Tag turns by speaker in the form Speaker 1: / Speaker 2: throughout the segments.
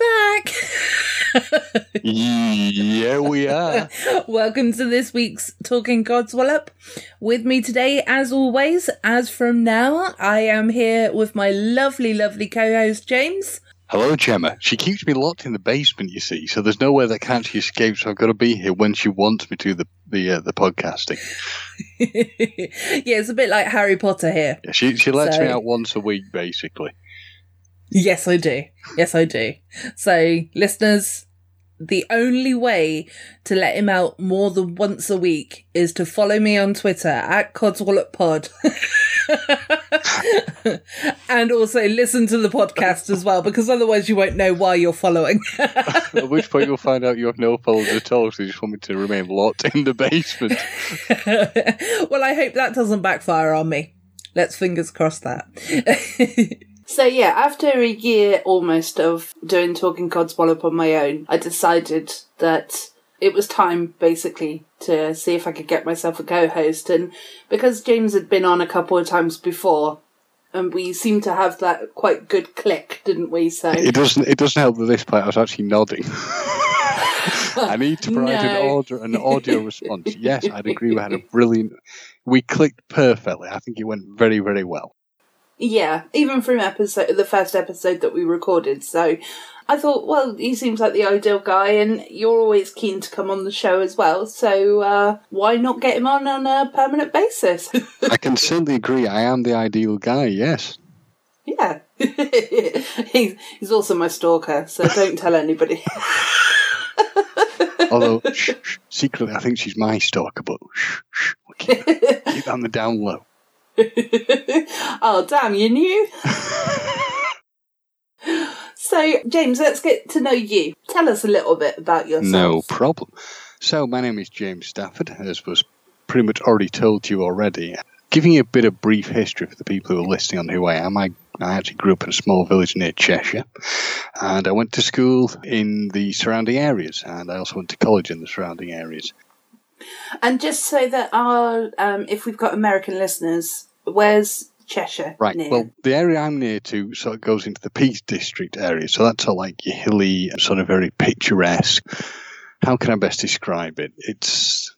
Speaker 1: Back!
Speaker 2: yeah, we are.
Speaker 1: Welcome to this week's Talking Codswallop. With me today, as always, as from now, I am here with my lovely, lovely co-host James.
Speaker 2: Hello, Gemma. She keeps me locked in the basement, you see, so there's nowhere that can't she escape. So I've got to be here when she wants me to the the uh, the podcasting.
Speaker 1: yeah, it's a bit like Harry Potter here.
Speaker 2: Yeah, she she lets
Speaker 1: So-
Speaker 2: me out once a week, basically.
Speaker 1: Yes, I do. Yes, I do. So, listeners, the only way to let him out more than once a week is to follow me on Twitter at CodswallopPod. and also listen to the podcast as well, because otherwise you won't know why you're following.
Speaker 2: At which point you'll find out you have no followers at all, so you just want me to remain locked in the basement.
Speaker 1: well, I hope that doesn't backfire on me. Let's fingers cross that. So yeah, after a year almost of doing Talking Codswallop on my own, I decided that it was time basically to see if I could get myself a co-host and because James had been on a couple of times before and we seemed to have that quite good click, didn't we? So
Speaker 2: It doesn't it doesn't help that this part I was actually nodding. I need to provide an
Speaker 1: No.
Speaker 2: audio an audio response. Yes, I'd agree. We had a brilliant. We clicked perfectly. I think it went very very well.
Speaker 1: Yeah, even from episode the first episode that we recorded. So I thought, well, he seems like the ideal guy, and you're always keen to come on the show as well. So uh, why not get him on on a permanent basis?
Speaker 2: I can certainly agree. I am the ideal guy. Yes.
Speaker 1: yeah, he's he's also my stalker. So don't tell anybody.
Speaker 2: Although shh, shh, secretly, I think she's my stalker, but shh, shh, we'll keep, keep on the down low.
Speaker 1: oh damn, you knew. so James, let's get to know you. Tell us a little bit about yourself.
Speaker 2: No problem. So, my name is James Stafford, as was pretty much already told to you already. Giving you a bit of brief history for the people who are listening on who I am, I, I actually grew up in a small village near Cheshire, and I went to school in the surrounding areas, and I also went to college in the surrounding areas.
Speaker 1: And just so that our, um, if we've got American listeners, where's Cheshire?
Speaker 2: Right.
Speaker 1: near?
Speaker 2: Well, the area I'm near to sort of goes into the Peak District area, so that's sort of like your hilly, sort of very picturesque. How can I best describe it? It's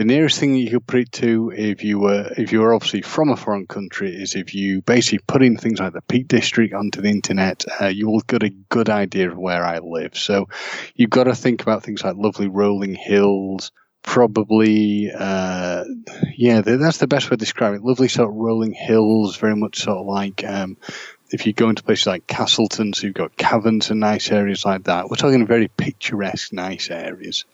Speaker 2: the nearest thing you could put it to if you were if you were obviously from a foreign country is if you basically put in things like the Peak District onto the internet, uh, you'll get a good idea of where I live. So you've got to think about things like lovely rolling hills. Probably, uh, yeah, th- that's the best way to describe it. Lovely sort of rolling hills, very much sort of like um, if you go into places like Castleton, so you've got caverns and nice areas like that. We're talking very picturesque, nice areas.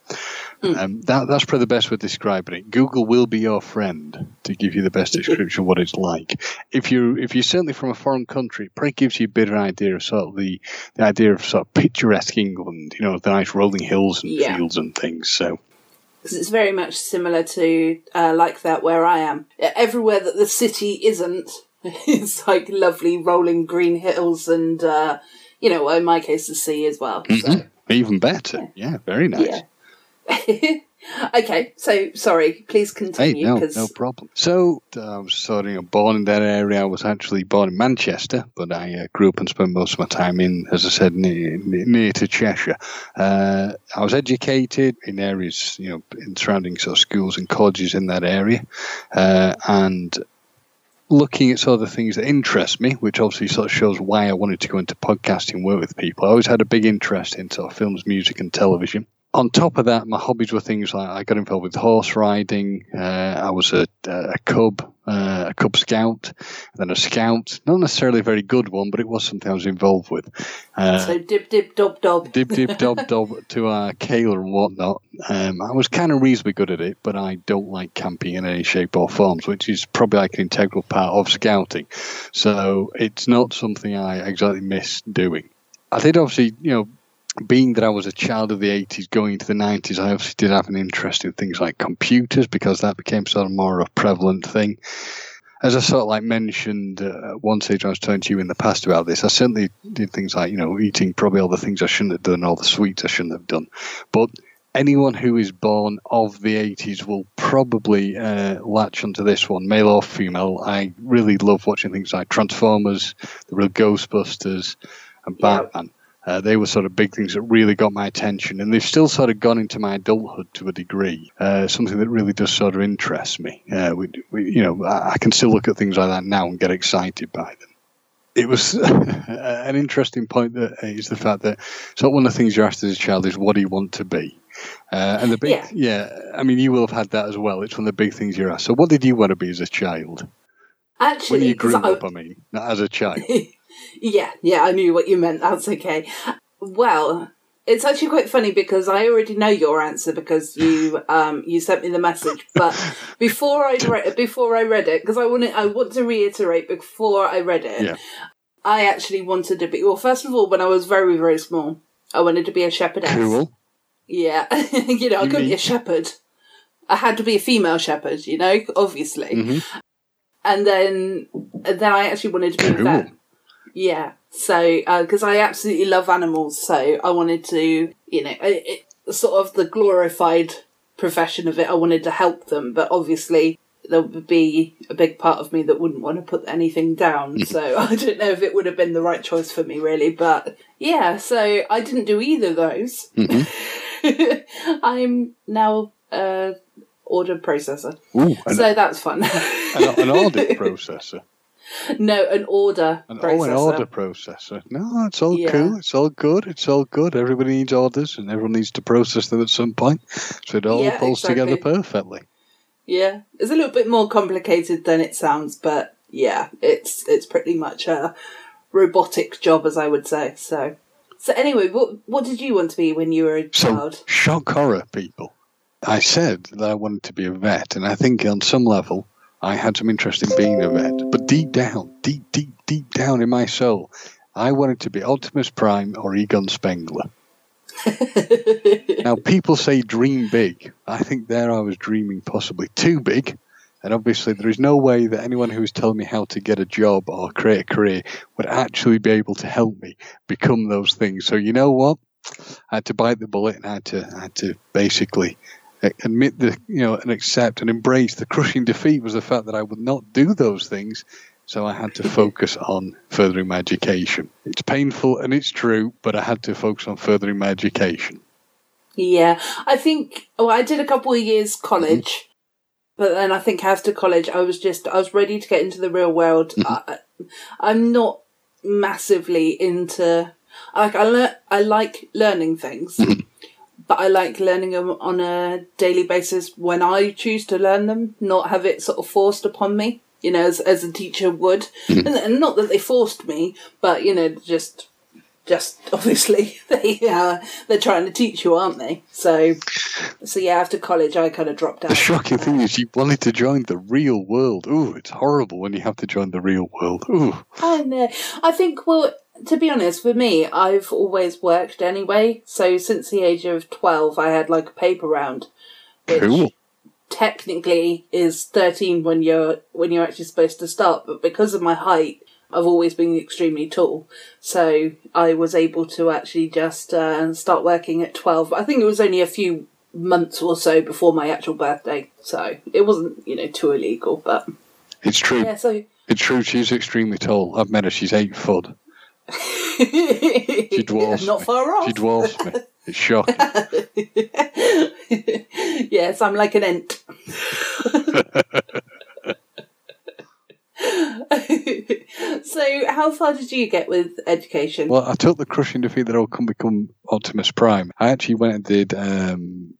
Speaker 2: Um, that, that's probably the best way to describe it. Google will be your friend to give you the best description of what it's like. If you if you're certainly from a foreign country, it probably gives you a better idea of sort of the the idea of sort of picturesque England. You know, the nice rolling hills and
Speaker 1: Yeah.
Speaker 2: fields and things. So
Speaker 1: 'Cause it's very much similar to uh, like that where I am. Everywhere that the city isn't, it's like lovely rolling green hills and, uh, you know, in my case, the sea as well. So.
Speaker 2: even better, yeah, very nice.
Speaker 1: Yeah. okay, so sorry, please continue.
Speaker 2: no,
Speaker 1: 'cause-
Speaker 2: no problem. So, I was sort of born in that area. I was actually born in Manchester, but I uh, grew up and spent most of my time in, as I said, near, near, near to Cheshire. Uh, I was educated in areas, you know, in surrounding sort of schools and colleges in that area, uh, and looking at sort of the things that interest me, which obviously sort of shows why I wanted to go into podcasting, work with people. I always had a big interest in sort of films, music, and television on top of that, my hobbies were things like I got involved with horse riding. Uh, I was a, a cub, uh, a cub scout, then a scout. Not necessarily a very good one, but it was something I was involved with. Uh,
Speaker 1: so dip, dip, dob dob.
Speaker 2: Dip, dip, dob dob to Akela and whatnot. Um, I was kind of reasonably good at it, but I don't like camping in any shape or forms, which is probably like an integral part of scouting. So it's not something I exactly miss doing. I did obviously, you know, being that I was a child of the 80s going into the 90s, I obviously did have an interest in things like computers because that became sort of more of a prevalent thing. As I sort of like mentioned uh, at one stage I was talking to you in the past about this, I certainly did things like, you know, eating probably all the things I shouldn't have done, all the sweets I shouldn't have done. But anyone who is born of the 80s will probably uh, latch onto this one, male or female. I really love watching things like Transformers, the real Ghostbusters, and Batman. Uh, they were sort of big things that really got my attention, and they've still sort of gone into my adulthood to a degree. Uh, something that really does sort of interest me. Uh, we, we, you know, I, I can still look at things like that now and get excited by them. It was an interesting point that is the fact that so one of the things you're asked as a child is what do you want to be, uh, and the big
Speaker 1: Yeah.
Speaker 2: yeah, I mean you will have had that as well. It's one of the big things you're asked. So what did you want to be as a child?
Speaker 1: Actually,
Speaker 2: When you grew
Speaker 1: I-
Speaker 2: up, I mean, not as a child.
Speaker 1: yeah, yeah, I knew what you meant. That's okay. Well, it's actually quite funny because I already know your answer because you um you sent me the message. But before I read before I read it, because I want to I want to reiterate before I read it,
Speaker 2: Yeah.
Speaker 1: I actually wanted to be. Well, first of all, when I was very very small, I wanted to be a shepherdess.
Speaker 2: Cool.
Speaker 1: Yeah, you know, I couldn't be a shepherd. I had to be a female shepherd, you know, obviously.
Speaker 2: Mhm.
Speaker 1: And then, and then I actually wanted to be
Speaker 2: Cool.
Speaker 1: a vet. Yeah. So, uh, because I absolutely love animals, so I wanted to, you know, it, it, sort of the glorified profession of it. I wanted to help them, but obviously there would be a big part of me that wouldn't want to put anything down. Hmm. so I don't know if it would have been the right choice for me, really. But yeah, so I didn't do either of those. Mm-hmm. I'm now a order processor,
Speaker 2: Ooh, an,
Speaker 1: so that's fun.
Speaker 2: an, an audit processor.
Speaker 1: No, an order
Speaker 2: An,
Speaker 1: processor.
Speaker 2: oh, an order processor. No, it's all
Speaker 1: Yeah.
Speaker 2: cool. It's all good. It's all good. Everybody needs orders, and everyone needs to process them at some point. So it all
Speaker 1: Yeah,
Speaker 2: pulls together perfectly.
Speaker 1: Yeah, it's a little bit more complicated than it sounds, but yeah, it's it's pretty much a robotic job, as I would say. So, so anyway, what what did you want to be when you were a
Speaker 2: So
Speaker 1: child?
Speaker 2: shock horror, people. I said that I wanted to be a vet, and I think on some level I had some interest in being a vet. But deep down, deep, deep, deep down in my soul, I wanted to be Optimus Prime or Egon Spengler. now, people say dream big. I think there I was dreaming possibly too big. And obviously, there is no way that anyone who is telling me how to get a job or create a career would actually be able to help me become those things. So, you know what? I had to bite the bullet and I had to, I had to basically admit the, you know, and accept and embrace the crushing defeat was the fact that I would not do those things. So I had to mm-hmm. focus on furthering my education. It's painful and it's true, but I had to focus on furthering my education.
Speaker 1: Yeah, I think. Well, I did a couple of years mm-hmm. college, but then I think after college, I was just I was ready to get into the real world. Mm-hmm. I, I'm not massively into like I lear- I like learning things, but I like learning them on a daily basis when I choose to learn them, not have it sort of forced upon me. You know, as as a teacher would, and, and not that they forced me, but you know, just just obviously they uh, they're trying to teach you, aren't they? So so yeah, after college, I kind of dropped out.
Speaker 2: The shocking thing is you wanted to join the real world. Ooh, it's horrible when you have to join the real world. Ooh.
Speaker 1: I know. I think, well, to be honest, for me, I've always worked anyway. So since the age of 12, I had like a paper round. Which
Speaker 2: Cool.
Speaker 1: technically is 13 when you're, when you're actually supposed to start. But because of my height, I've always been extremely tall. So I was able to actually just uh, start working at 12. I think it was only a few months or so before my actual birthday. So it wasn't, you know, too illegal. But
Speaker 2: It's true.
Speaker 1: yeah, so.
Speaker 2: It's true. She's extremely tall. I've met her. She's eight foot. She dwarfs
Speaker 1: Not
Speaker 2: me.
Speaker 1: far off.
Speaker 2: She dwarfs me. It's shocking.
Speaker 1: yes, I'm like an ant. so, how far did you get with education?
Speaker 2: Well, I took the crushing defeat that I would become Optimus Prime. I actually went and did um,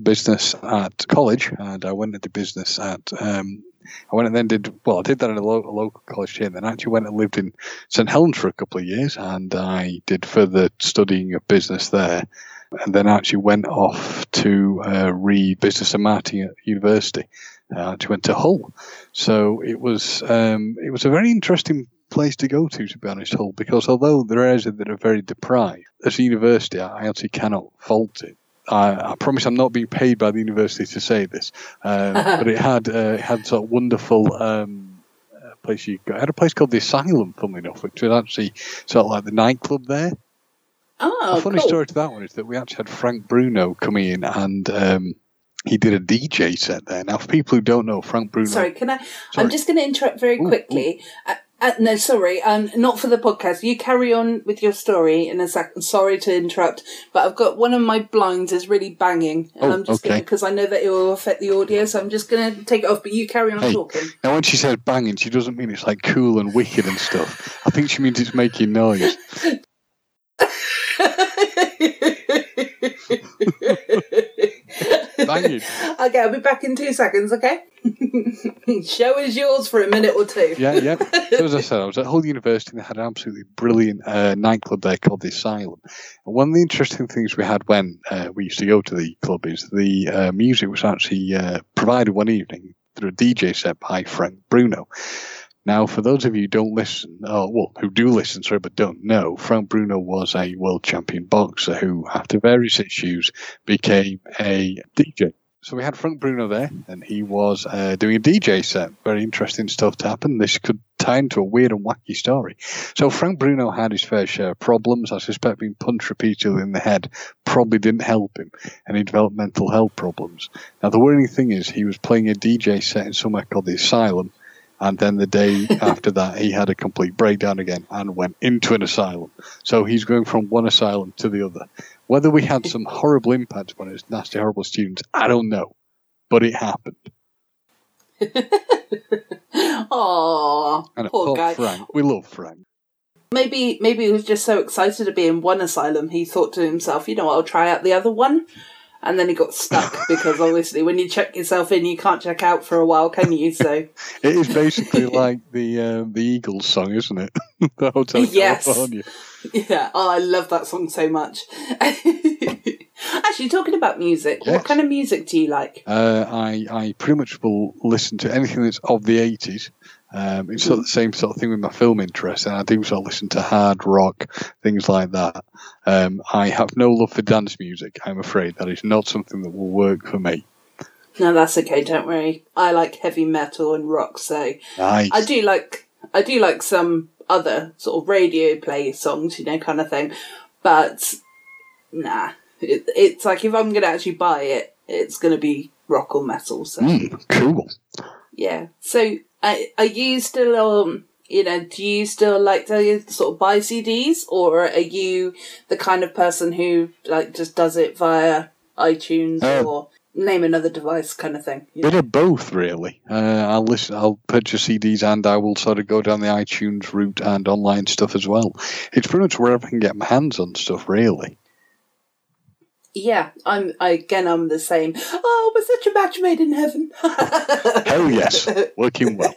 Speaker 2: business at college, and I went into business at. Um, I went and then did well. I did that in a, lo- a local college here, and then I actually went and lived in St Helens for a couple of years, and I did further studying of business there, and then actually went off to uh, read business and marketing at university. I actually went to Hull, so it was um, it was a very interesting place to go to, to be honest, Hull, because although there are areas that are very deprived, as a university, I actually cannot fault it. I, I, promise I'm not being paid by the university to say this, um, but it had uh, it had sort of wonderful um, place you go. It had a place called the Asylum, funnily enough, which was actually sort of like the nightclub there.
Speaker 1: Oh,
Speaker 2: a funny
Speaker 1: cool.
Speaker 2: story to that one is that we actually had Frank Bruno coming in and um, he did a DJ set there. Now, for people who don't know, Frank Bruno.
Speaker 1: Sorry, can I?
Speaker 2: Sorry.
Speaker 1: I'm just going to interrupt very
Speaker 2: Ooh,
Speaker 1: quickly. Uh, uh, no, sorry, um, not for the podcast. You carry on with your story in a second. Sorry to interrupt, but I've got one of my blinds is really banging, and
Speaker 2: Oh,
Speaker 1: I'm just
Speaker 2: okay.
Speaker 1: because I know that it will affect the audio, so I'm just going to take it off. But you carry on
Speaker 2: Hey.
Speaker 1: talking.
Speaker 2: Now, when she says banging, she doesn't mean it's like cool and wicked and stuff. I think she means it's making noise. Banging.
Speaker 1: Okay, I'll be back in two seconds. Okay. Show is yours for a minute or two.
Speaker 2: Yeah, yeah. So as I said, I was at Hull University and they had an absolutely brilliant uh, nightclub there called the Asylum. And one of the interesting things we had when uh, we used to go to the club is the uh, music was actually uh, provided one evening through a DJ set by Frank Bruno. Now, for those of you who don't listen, oh, well, who do listen, sorry, but don't know, Frank Bruno was a world champion boxer who, after various issues, became a DJ. So we had Frank Bruno there, and he was uh, doing a DJ set. Very interesting stuff to happen. This could tie into a weird and wacky story. So Frank Bruno had his fair share of problems. I suspect being punched repeatedly in the head probably didn't help him, and he developed mental health problems. Now the worrying thing is he was playing a DJ set in somewhere called the Asylum, and then the day after that he had a complete breakdown again and went into an asylum. So he's going from one asylum to the other. Whether we had some horrible impact on his nasty, horrible students, I don't know, but it happened.
Speaker 1: Aww,
Speaker 2: And
Speaker 1: poor
Speaker 2: poor
Speaker 1: guy.
Speaker 2: Frank, we love Frank.
Speaker 1: Maybe maybe he was just so excited to be in one asylum, he thought to himself, you know what, I'll try out the other one. And then he got stuck because obviously when you check yourself in, you can't check out for a while, can you? So
Speaker 2: It is basically like the um, the Eagles song, isn't it? the Hotel
Speaker 1: Yes.
Speaker 2: California.
Speaker 1: yeah, oh, I love that song so much. Actually, talking about music,
Speaker 2: Yes.
Speaker 1: what kind of music do you like?
Speaker 2: Uh, I I pretty much will listen to anything that's of the eighties. Um, it's sort of the same sort of thing with my film interest, and I do sort of listen to hard rock, things like that. Um, I have no love for dance music. I'm afraid that is not something that will work for me.
Speaker 1: No, that's okay. Don't worry. I like heavy metal and rock, so
Speaker 2: Nice.
Speaker 1: I do like I do like some other sort of radio play songs, you know, kind of thing. But nah, it, it's like if I'm gonna actually buy it, it's gonna be rock or metal. So
Speaker 2: Mm, cool.
Speaker 1: yeah. So are, are you still um you know do you still like to sort of buy CDs or are you the kind of person who like just does it via iTunes
Speaker 2: Um,
Speaker 1: or name another device kind of thing?
Speaker 2: Bit
Speaker 1: know?
Speaker 2: of both, really. Uh, I'll listen. I'll purchase CDs, and I will sort of go down the iTunes route and online stuff as well. It's pretty much wherever I can get my hands on stuff, really.
Speaker 1: Yeah, I'm. I, again, I'm the same. Oh, we're such a match made in heaven.
Speaker 2: Hell yes, working well.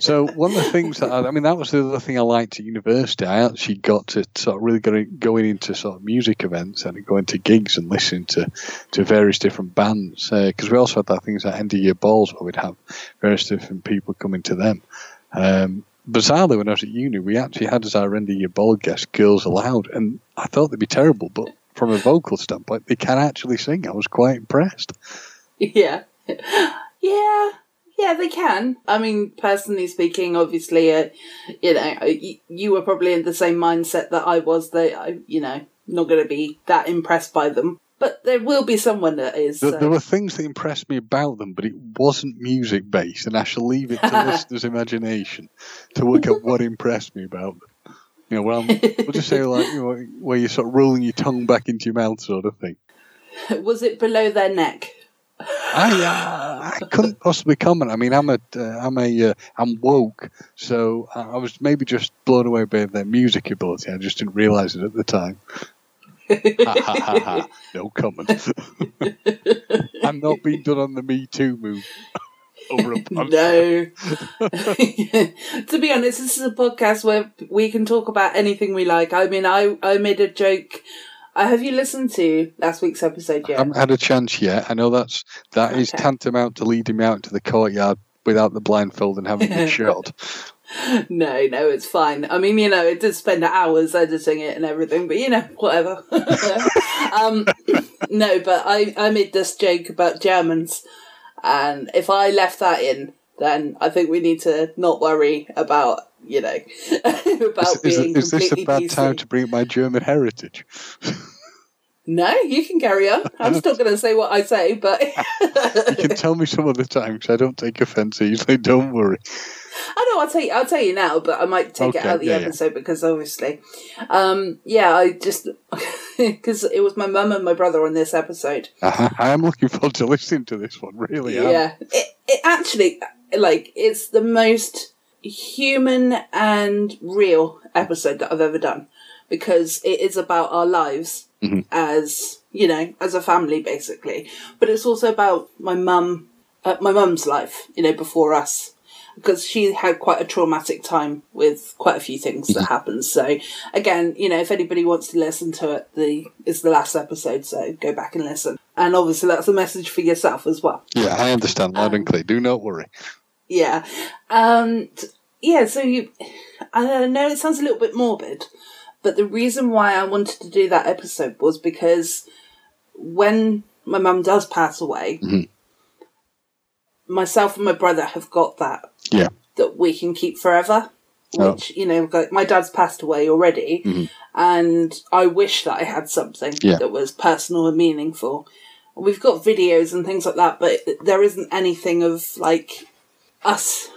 Speaker 2: So one of the things that I, I mean, that was the other thing I liked at university. I actually got to sort of really go going into sort of music events and going to gigs and listening to to various different bands because we also had that things like end of year balls where we'd have various different people coming to them. Um, bizarrely, when I was at uni, we actually had as our end of year ball guest Girls Aloud, and I thought they'd be terrible, but from a vocal standpoint, they can actually sing. I was quite impressed.
Speaker 1: yeah, yeah, yeah. They can. I mean, personally speaking, obviously, uh, you know, uh, y- you were probably in the same mindset that I was. That I, you know, not going to be that impressed by them. But there will be someone that is.
Speaker 2: There,
Speaker 1: so-
Speaker 2: there were things that impressed me about them, but it wasn't music based, and I shall leave it to listeners' imagination to work out what impressed me about them. You know, I'm, we'll just say like you know, where you're sort of rolling your tongue back into your mouth, sort of thing.
Speaker 1: was it below their neck?
Speaker 2: I, uh, I couldn't possibly comment. I mean, I'm a, uh, I'm a, uh, I'm woke, so I was maybe just blown away by their music ability. I just didn't realize it at the time. ha, ha, ha, ha. No comment. I'm not being done on the Me Too move. Over a
Speaker 1: no. to be honest, this is a podcast where we can talk about anything we like. I mean, I, I made a joke uh, have you listened to last week's episode yet?
Speaker 2: I haven't had a chance yet. I know that's that okay. is tantamount to leading me out to the courtyard without the blindfold and having it shot.
Speaker 1: No, no, it's fine. I mean, you know, it did spend hours editing it and everything, but you know, whatever. um, no, but I, I made this joke about Germans, and if I left that in, then I think we need to not worry about you know, about
Speaker 2: is,
Speaker 1: being
Speaker 2: is, is this
Speaker 1: a
Speaker 2: bad
Speaker 1: PC.
Speaker 2: time to bring up my German heritage?
Speaker 1: No, you can carry on. I'm still going to say what I say, but
Speaker 2: you can tell me some other time because I don't take offence easily. Don't worry.
Speaker 1: I know. I'll tell you. I'll tell you now, but I might take it out of the
Speaker 2: yeah, yeah.
Speaker 1: episode because obviously, um, yeah, I just because it was my mum and my brother on this episode.
Speaker 2: I, I am looking forward to listening to this one. Really.
Speaker 1: Yeah, it, it actually like it's the most human and real episode that I've ever done because it is about our lives as you know as a family basically, but it's also about my mum, uh, my mum's life, you know, before us. Because she had quite a traumatic time with quite a few things that happened. So again, you know, if anybody wants to listen to it, the it's the last episode, so go back and listen. And obviously that's a message for yourself as well.
Speaker 2: Yeah, I understand loud and clear. Do not worry.
Speaker 1: Yeah. and yeah, so you, I know it sounds a little bit morbid, but the reason why I wanted to do that episode was because when my mum does pass away,
Speaker 2: Mhm.
Speaker 1: myself and my brother have got that
Speaker 2: Yeah.
Speaker 1: that we can keep forever.
Speaker 2: Oh.
Speaker 1: Which, you know, like, my dad's passed away already,
Speaker 2: Mhm.
Speaker 1: and I wish that I had something
Speaker 2: Yeah.
Speaker 1: that was personal and meaningful. We've got videos and things like that, but there isn't anything of like us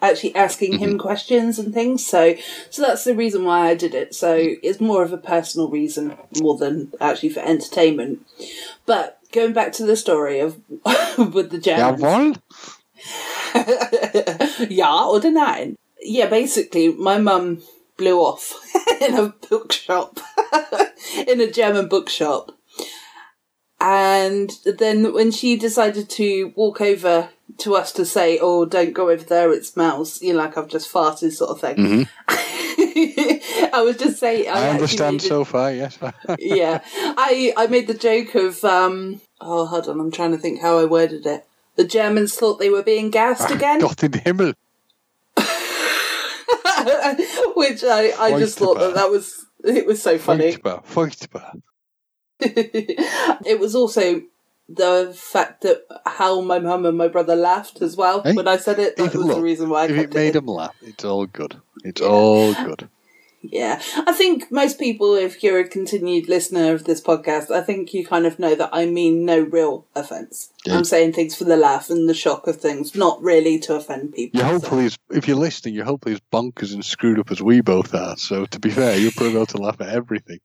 Speaker 1: actually asking him questions and things. So, so that's the reason why I did it. So it's more of a personal reason more than actually for entertainment. But going back to the story of with the.
Speaker 2: Jawohl.
Speaker 1: Ja oder nein? Yeah, basically, my mum blew off in a bookshop, in a German bookshop. And then when she decided to walk over to us to say, oh, don't go over there, it smells, you know, like I've just farted sort of thing. I was just saying, I,
Speaker 2: I understand so far. Yes.
Speaker 1: yeah, I I made the joke of um. Oh, hold on, I'm trying to think how I worded it. The Germans thought they were being gassed ah, again,
Speaker 2: Gott in Himmel.
Speaker 1: which I I just thought that that was it was so funny.
Speaker 2: Furchtbar. Furchtbar.
Speaker 1: it was also the fact that how my mum and my brother laughed as well
Speaker 2: Hey,
Speaker 1: when I said it. That was the reason why I
Speaker 2: if it made
Speaker 1: it.
Speaker 2: them laugh, it's all good. It's all good.
Speaker 1: Yeah, I think most people, if you're a continued listener of this podcast, I think you kind of know that I mean no real offence.
Speaker 2: Yeah.
Speaker 1: I'm saying things for the laugh and the shock of things, not really to offend people.
Speaker 2: You're
Speaker 1: so-
Speaker 2: hopefully, as, if you're listening, you're hopefully as bonkers and screwed up as we both are. So, to be fair, you're probably able to laugh at everything.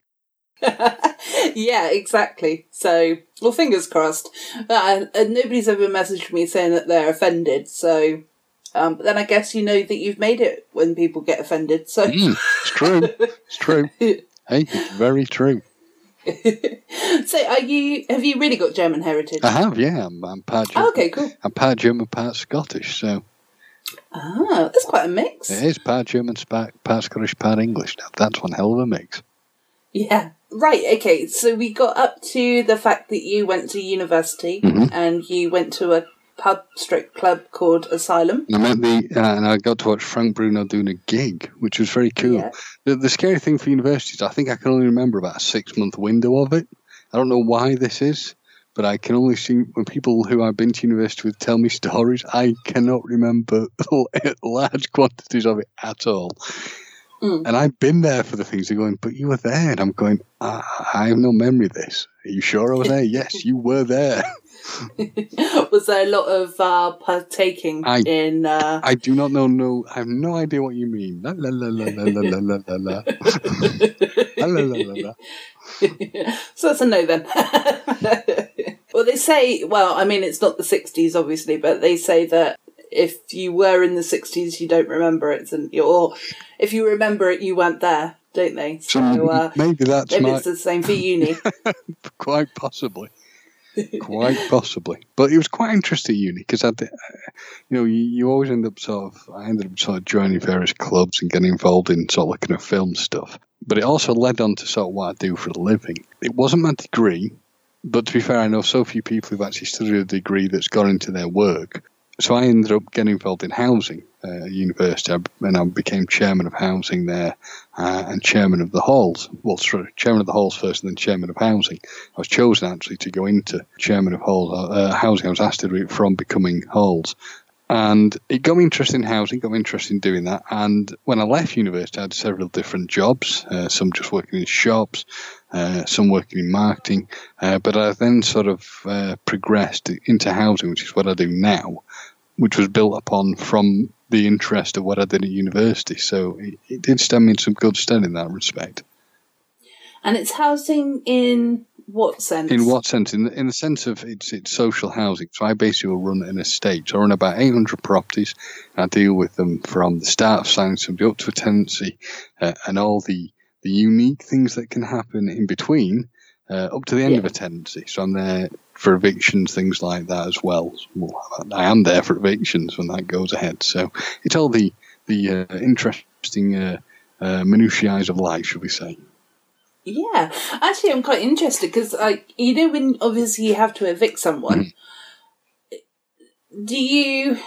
Speaker 1: yeah, exactly. So, well, fingers crossed. Uh, and nobody's ever messaged me saying that they're offended. So, um, but then I guess you know that you've made it when people get offended. So,
Speaker 2: Mm, it's true. It's true. Hey, it's very true.
Speaker 1: so are you? Have you really got German heritage?
Speaker 2: I have, yeah. I'm, I'm part German.
Speaker 1: Oh, okay, cool.
Speaker 2: I'm part German, part Scottish. So
Speaker 1: Ah, that's quite a mix.
Speaker 2: it is part German, part, part Scottish, part English. Now that's one hell of a mix.
Speaker 1: Yeah. Right, okay. So we got up to the fact that you went to university
Speaker 2: Mhm.
Speaker 1: and you went to a pub stroke club called Asylum.
Speaker 2: And I met the, uh, and I got to watch Frank Bruno doing a gig, which was very cool.
Speaker 1: Yeah.
Speaker 2: The, the scary thing for universities, I think I can only remember about a six month window of it. I don't know why this is, but I can only see when people who I've been to university with tell me stories, I cannot remember large quantities of it at all.
Speaker 1: Mm.
Speaker 2: And I've been there for the things they're going, but you were there. And I'm going, I, I have no memory of this. Are you sure I was there? yes, you were there.
Speaker 1: Was there a lot of uh, partaking
Speaker 2: I-
Speaker 1: in. Uh...
Speaker 2: I do not know. No, I have no idea what you mean. La la la la la la la la la. La la la la
Speaker 1: so that's a no then. Well, they say, well, I mean, it's not the 60s, obviously, but they say that if you were in the 60s, you don't remember it, and or if you remember it, you weren't there, don't they?
Speaker 2: So, uh, maybe that's
Speaker 1: maybe
Speaker 2: my...
Speaker 1: it's the same for uni.
Speaker 2: quite possibly. Quite possibly, but it was quite interesting uni because I, you know, you, you always end up sort of. I ended up sort of joining various clubs and getting involved in sort of looking at film stuff. But it also led on to sort of what I do for a living. It wasn't my degree, but to be fair, I know so few people who've actually studied a degree that's gone into their work. So I ended up getting involved in housing uh, at university, and I became chairman of housing there uh, and chairman of the halls. Well, sorry, chairman of the halls first, and then chairman of housing. I was chosen actually to go into chairman of halls, uh, housing. I was asked to do it from becoming halls, and it got me interested in housing, got me interested in doing that. And when I left university, I had several different jobs, uh, some just working in shops, uh, some working in marketing. Uh, but I then sort of uh, progressed into housing, which is what I do now, which was built upon from the interest of what I did at university. So it, it did stand me in some good stead in that respect.
Speaker 1: And it's housing in what sense?
Speaker 2: In what sense? In the, in the sense of it's it's social housing. So I basically will run an estate. So I run about 800 properties. I deal with them from the start of signing somebody up to a tenancy uh, and all the, the unique things that can happen in between uh, up to the end yeah. of a tenancy. So I'm there for evictions, things like that as well. I am there for evictions when that goes ahead. So it's all the, the uh, interesting uh, uh, minutiae of life, should we say.
Speaker 1: Yeah, actually, I'm quite interested because, like, you know, when obviously you have to evict someone, mm. do you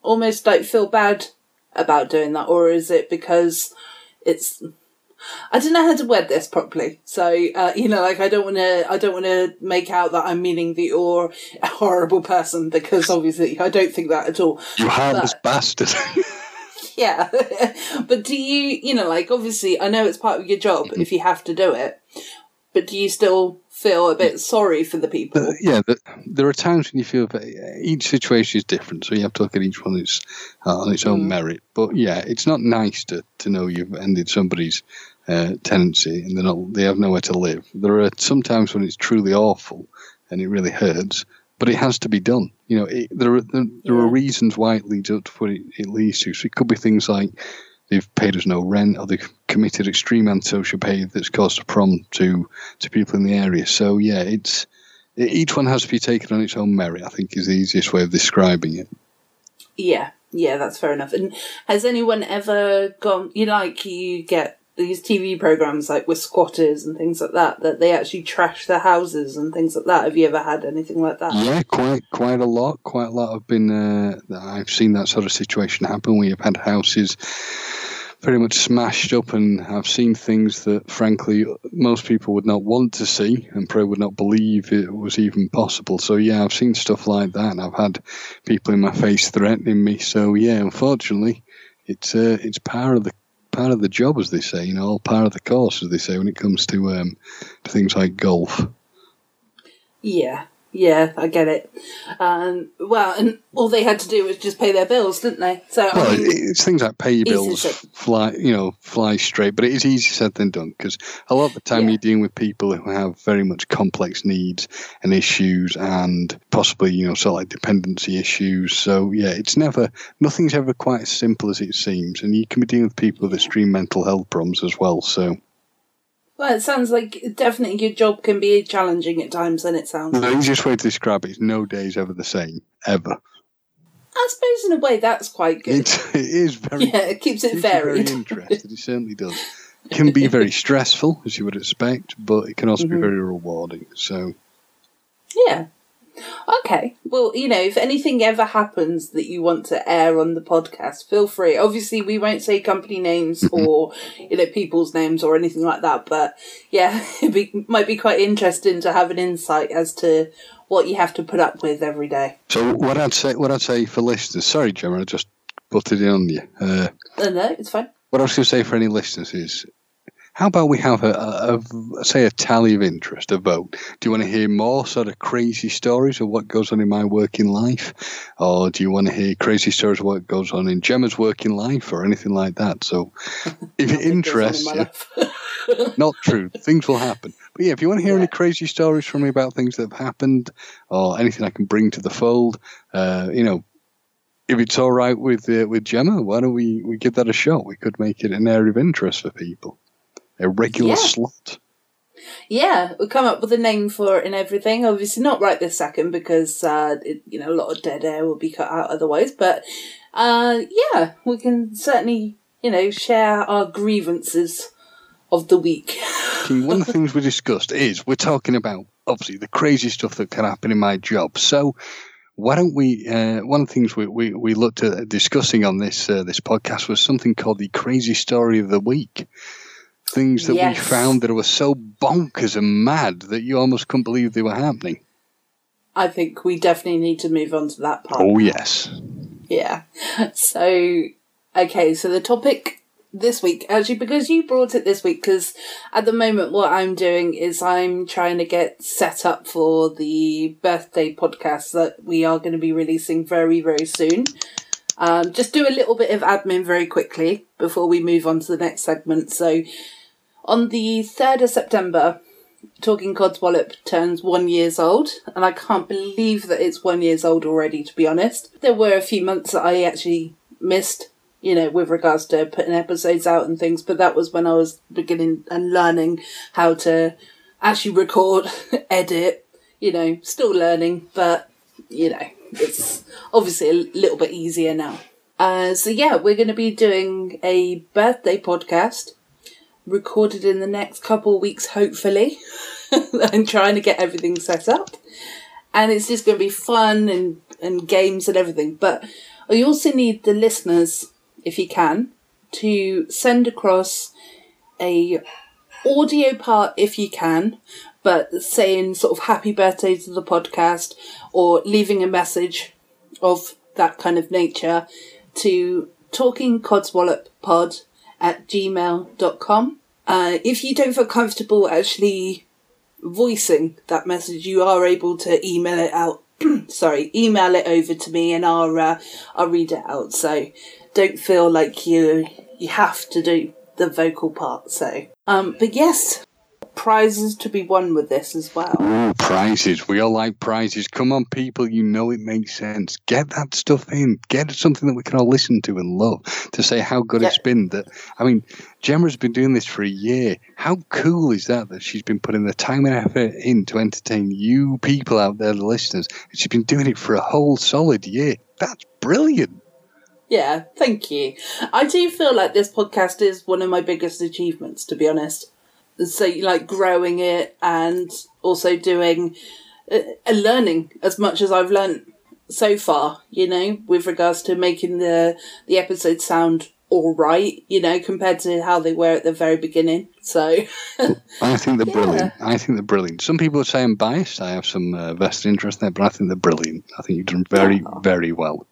Speaker 1: almost like feel bad about doing that, or is it because it's I don't know how to word this properly. So, uh, you know, like I don't want to, I don't want to make out that I'm meaning that you're a horrible person because obviously I don't think that at all.
Speaker 2: You harmless bastard.
Speaker 1: yeah. but do you, you know, like obviously I know it's part of your job mm-hmm. if you have to do it, but do you still feel a bit sorry for the people?
Speaker 2: Uh, yeah, the, there are times when you feel that each situation is different, so you have to look at each one uh, on its own mm. merit. But yeah, it's not nice to, to know you've ended somebody's uh, tenancy and they're not, they have nowhere to live. There are some times when it's truly awful and it really hurts but it has to be done. You know, it, there are there, there yeah. are reasons why it leads up to what it, it, leads to. So it could be things like they've paid us no rent, or they've committed extreme antisocial behaviour that's caused a problem to to people in the area. So yeah, it's each one has to be taken on its own merit. I think is the easiest way of describing it.
Speaker 1: Yeah, yeah, that's fair enough. And has anyone ever gone? You know, like you get these TV programs like with squatters and things like that that they actually trash their houses and things like that. Have you ever had anything like that?
Speaker 2: Yeah, quite quite a lot. Quite a lot I've been. Uh, I've seen that sort of situation happen. We have had houses very much smashed up, and I've seen things that, frankly, most people would not want to see and probably would not believe it was even possible. So yeah, I've seen stuff like that, and I've had people in my face threatening me. So yeah, unfortunately, it's uh, it's part of the part of the job, as they say, you know, part of the course, as they say, when it comes to um, to things like golf.
Speaker 1: Yeah, yeah, I get it. Um, well, and all they had to do was just pay their bills, didn't they? So
Speaker 2: well, I mean, it's things like pay your bills, fly, you know, fly straight. But it is easier said than done because a lot of the time yeah. you're dealing with people who have very much complex needs and issues, and possibly you know, sort of like dependency issues. So yeah, it's never nothing's ever quite as simple as it seems, and you can be dealing with people with extreme mental health problems as well. So
Speaker 1: well, it sounds like definitely your job can be challenging at times, and it sounds.
Speaker 2: The easiest way to describe it is no day is ever the same, ever.
Speaker 1: I suppose in a way that's quite good.
Speaker 2: It, it is very.
Speaker 1: Yeah, it keeps it, varied.
Speaker 2: Very interesting. it certainly does. It can be very stressful, as you would expect, but it can also mm-hmm. be very rewarding. So.
Speaker 1: Yeah, Okay. Well, you know, if anything ever happens that you want to air on the podcast, feel free. Obviously, we won't say company names mm-hmm. or, you know, people's names or anything like that, but yeah, it be, might be quite interesting to have an insight as to what you have to put up with every day.
Speaker 2: So, what I'd say, what I'd say for listeners, sorry, Gemma, I just butted in on you. Uh,
Speaker 1: no, no, it's fine.
Speaker 2: What I was going to say for any listeners is how about we have a, a, a, say a tally of interest, a vote? Do you want to hear more sort of crazy stories of what goes on in my working life, or do you want to hear crazy stories of what goes on in Gemma's working life, or anything like that? So, if it interests you, not true, things will happen. But yeah, if you want to hear yeah. any crazy stories from me about things that have happened, or anything I can bring to the fold, uh, you know, if it's all right with uh, with Gemma, why don't we, we give that a shot? We could make it an area of interest for people a regular
Speaker 1: yeah.
Speaker 2: slot.
Speaker 1: Yeah, we'll come up with a name for it and everything. Obviously, not right this second because uh, it, you know a lot of dead air will be cut out otherwise. But uh, yeah, we can certainly you know share our grievances of the week.
Speaker 2: One of the things we discussed is we're talking about obviously the crazy stuff that can happen in my job. So why don't we? Uh, one of the things we, we, we looked at discussing on this uh, this podcast was something called the crazy story of the week things that yes. we found that were so bonkers and mad that you almost couldn't believe they were happening.
Speaker 1: I think we definitely need to move on to that part.
Speaker 2: Oh, yes.
Speaker 1: Yeah. So, okay, so the topic this week, actually, because you brought it this week, because at the moment, what I'm doing is I'm trying to get set up for the birthday podcast that we are going to be releasing very, very soon. Um, just do a little bit of admin very quickly before we move on to the next segment. So, on the 3rd of September, Talking Codswallop turns one years old, and I can't believe that it's one years old already, to be honest. There were a few months that I actually missed, you know, with regards to putting episodes out and things, but that was when I was beginning and learning how to actually record, edit, you know, still learning, but, you know, it's obviously a little bit easier now. Uh, so yeah, we're going to be doing a birthday podcast recorded in the next couple of weeks, hopefully, and trying to get everything set up. And it's just going to be fun and, and games and everything. But I also need the listeners, if you can, to send across a audio part if you can, but saying sort of happy birthday to the podcast or leaving a message of that kind of nature to talking pod at gmail.com. Uh, if you don't feel comfortable actually voicing that message, you are able to email it out. sorry, email it over to me, and I'll uh, I'll read it out. So don't feel like you you have to do the vocal part. So, um, but yes, prizes to be won with this as well.
Speaker 2: Ooh, prizes. We all like prizes. Come on, people. You know it makes sense. Get that stuff in. Get something that we can all listen to and love to say how good it's been. That I mean, Gemma's been doing this for a year. How cool is that that she's been putting the time and effort in to entertain you people out there, the listeners. And she's been doing it for a whole solid year. That's brilliant.
Speaker 1: Yeah, thank you. I do feel like this podcast is one of my biggest achievements, to be honest so like growing it and also doing uh, learning as much as I've learned so far, you know, with regards to making the the episodes sound all right, you know, compared to how they were at the very beginning. So
Speaker 2: I think they're yeah. brilliant. I think they're brilliant. Some people say I'm biased. I have some uh, vested interest there, but I think they're brilliant. I think you've done very, oh. very well.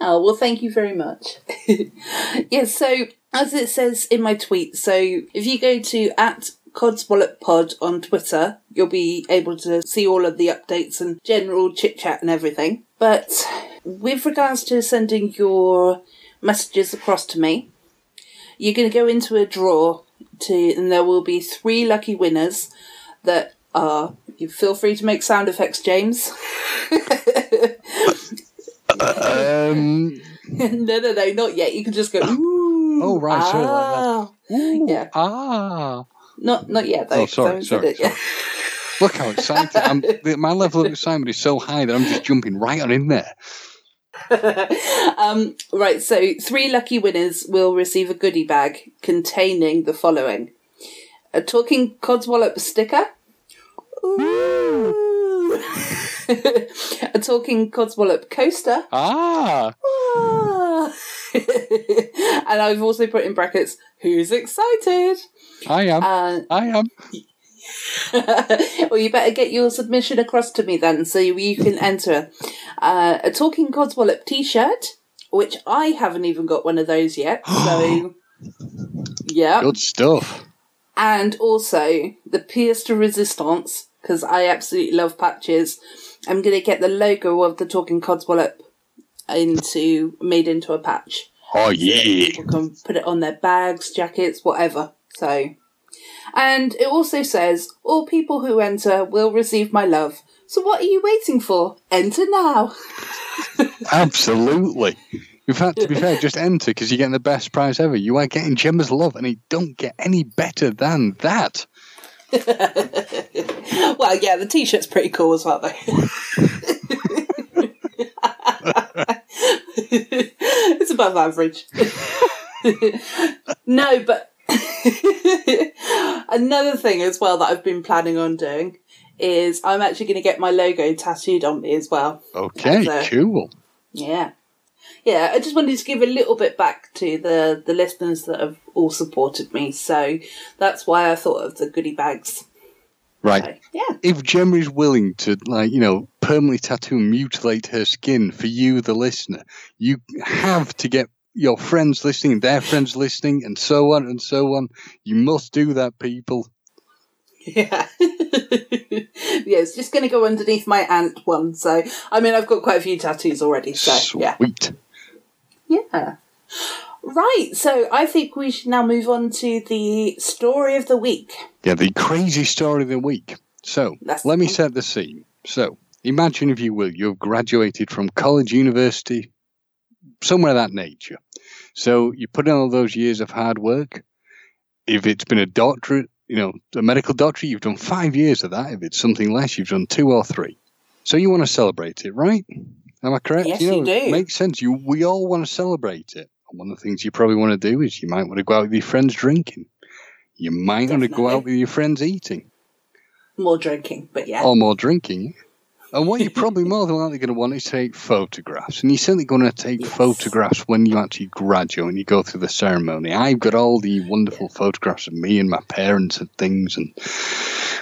Speaker 1: Oh well, thank you very much. yes, yeah, so as it says in my tweet, so if you go to at Codswallop Pod on Twitter, you'll be able to see all of the updates and general chit chat and everything. But with regards to sending your messages across to me, you're going to go into a draw to, and there will be three lucky winners that are. You feel free to make sound effects, James. um. no, no, no, not yet. You can just go.
Speaker 2: Oh right, ah. sorry, like. Ooh,
Speaker 1: yeah.
Speaker 2: Ah.
Speaker 1: Not not yet though.
Speaker 2: Oh, sorry, sorry. sorry. Look how excited I'm. My level of excitement is so high that I'm just jumping right on in there.
Speaker 1: um, right, so three lucky winners will receive a goodie bag containing the following: a talking codswallop sticker. Ooh. a talking codswallop coaster.
Speaker 2: Ah.
Speaker 1: ah. and I've also put in brackets, who's excited?
Speaker 2: I am. Uh, I am.
Speaker 1: well, you better get your submission across to me then, so you can enter uh, a Talking Codswallop t-shirt, which I haven't even got one of those yet. So, yeah,
Speaker 2: good stuff.
Speaker 1: and also the pièce de résistance because I absolutely love patches. I'm going to get the logo of the Talking Codswallop into made into a patch.
Speaker 2: Oh yeah.
Speaker 1: People can put it on their bags, jackets, whatever. So, and it also says all people who enter will receive my love. So what are you waiting for? Enter now.
Speaker 2: Absolutely. In fact, to be fair, just enter because you're getting the best prize ever. You are getting Gemma's love, and it don't get any better than that.
Speaker 1: well, yeah, the t-shirt's pretty cool as well, though. it's above average. no, but another thing as well that I've been planning on doing is I'm actually going to get my logo tattooed on me as well.
Speaker 2: Okay, cool.
Speaker 1: Yeah. Yeah, I just wanted to give a little bit back to the, the listeners that have all supported me. So that's why I thought of the goodie bags.
Speaker 2: Right.
Speaker 1: So, yeah.
Speaker 2: If Gemma is willing to, like, you know, permanently tattoo and mutilate her skin for you, the listener, you have to get your friends listening, their friends listening, and so on and so on. You must do that, people.
Speaker 1: Yeah. yeah, it's just going to go underneath my ant one. So, I mean, I've got quite a few tattoos already. So, yeah.
Speaker 2: Sweet.
Speaker 1: Yeah. Right. So, I think we should now move on to the story of the week.
Speaker 2: Yeah, the crazy story of the week. So,
Speaker 1: That's
Speaker 2: let me set the scene. So, imagine, if you will, you've graduated from college, university, somewhere of that nature. So, you put in all those years of hard work. If it's been a doctorate, you know, a medical doctorate, you've done five years of that. If it's something less, you've done two or three. So, you want to celebrate it, right? Am I correct?
Speaker 1: Yes,
Speaker 2: know,
Speaker 1: you do.
Speaker 2: It makes sense. You, we all want to celebrate it. One of the things you probably want to do is you might want to go out with your friends drinking. You might want to go out with your friends eating
Speaker 1: More drinking, but yeah.
Speaker 2: or more drinking. And what you're probably more than likely going to want is to take photographs. And you're certainly going to take
Speaker 1: Yes.
Speaker 2: photographs when you actually graduate and you go through the ceremony. I've got all the wonderful photographs of me and my parents and things, and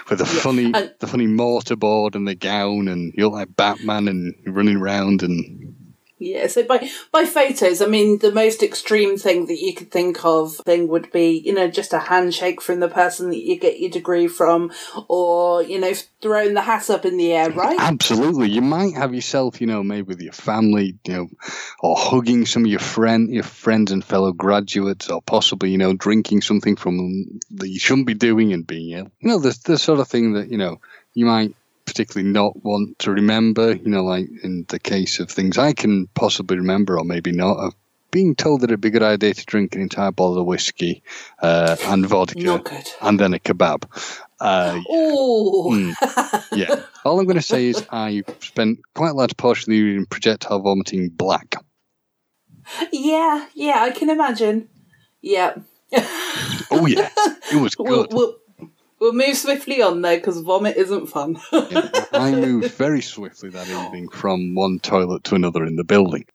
Speaker 2: with the funny,
Speaker 1: And-
Speaker 2: the funny mortarboard and the gown, and you look like Batman and running around and
Speaker 1: Yeah, so by by photos, I mean the most extreme thing that you could think of thing would be, you know, just a handshake from the person that you get your degree from, or you know, throwing the hat up in the air, right?
Speaker 2: Absolutely. You might have yourself, you know, maybe with your family, you know, or hugging some of your friend, your friends and fellow graduates, or possibly, you know, drinking something from that you shouldn't be doing and being ill. You know, the the sort of thing that you know you might particularly not want to remember. You know, like in the case of things I can possibly remember, or maybe not. Of being told that it'd be a good idea to drink an entire bottle of whiskey uh, and vodka, and then a kebab. Uh,
Speaker 1: Oh,
Speaker 2: Mm. yeah. All I'm going to say is I spent quite a large portion of the evening projectile vomiting black.
Speaker 1: yeah, yeah, I can imagine. Yeah.
Speaker 2: Oh yeah, it was good.
Speaker 1: we'll, we'll move swiftly on though, because vomit isn't fun.
Speaker 2: I moved very swiftly that evening from one toilet to another in the building.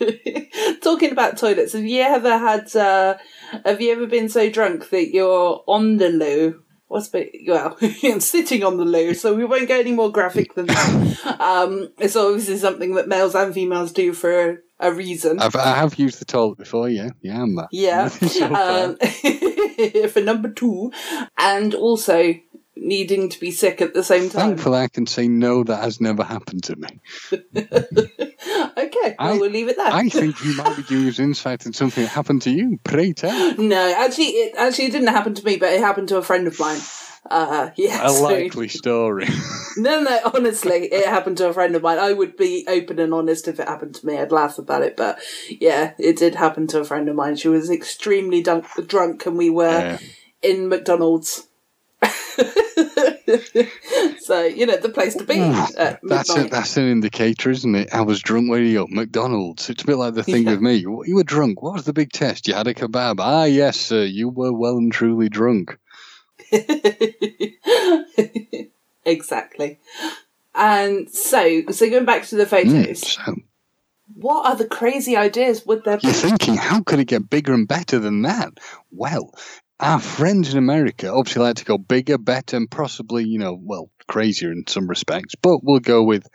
Speaker 1: Talking about toilets, have you ever had? Uh, have you ever been so drunk that you're on the loo? What's well, sitting on the loo. So we won't go any more graphic than that. um, it's obviously something that males and females do for a reason.
Speaker 2: I've, I have used the toilet before. Yeah, yeah, I'm,
Speaker 1: yeah, um, for number two, and also needing to be sick at the same time.
Speaker 2: Thankfully, I can say no. That has never happened to me.
Speaker 1: okay,
Speaker 2: I-
Speaker 1: we'll leave it there.
Speaker 2: I think you might be giving us insight into something that happened to you. Pray tell.
Speaker 1: No, actually, it actually didn't happen to me, but it happened to a friend of mine. Uh, yeah,
Speaker 2: A
Speaker 1: so-
Speaker 2: likely story.
Speaker 1: no, no, honestly, it happened to a friend of mine. I would be open and honest if it happened to me. I'd laugh about it, but yeah, it did happen to a friend of mine. She was extremely dunk- drunk, and we were
Speaker 2: Yeah.
Speaker 1: in McDonald's. so you know the place to be. at
Speaker 2: That's it. That's an indicator, isn't it? I was drunk when you McDonald's. It's a bit like the thing
Speaker 1: Yeah.
Speaker 2: with me. You were drunk. What was the big test? You had a kebab. Ah, yes, sir. You were well and truly drunk.
Speaker 1: exactly. And so, so going back to the
Speaker 2: Mm,
Speaker 1: photos,
Speaker 2: so
Speaker 1: what other crazy ideas would there be?
Speaker 2: you're thinking, how could it get bigger and better than that? Well, our friends in America obviously like to go bigger, better, and possibly, you know, well, crazier in some respects. But we'll go with.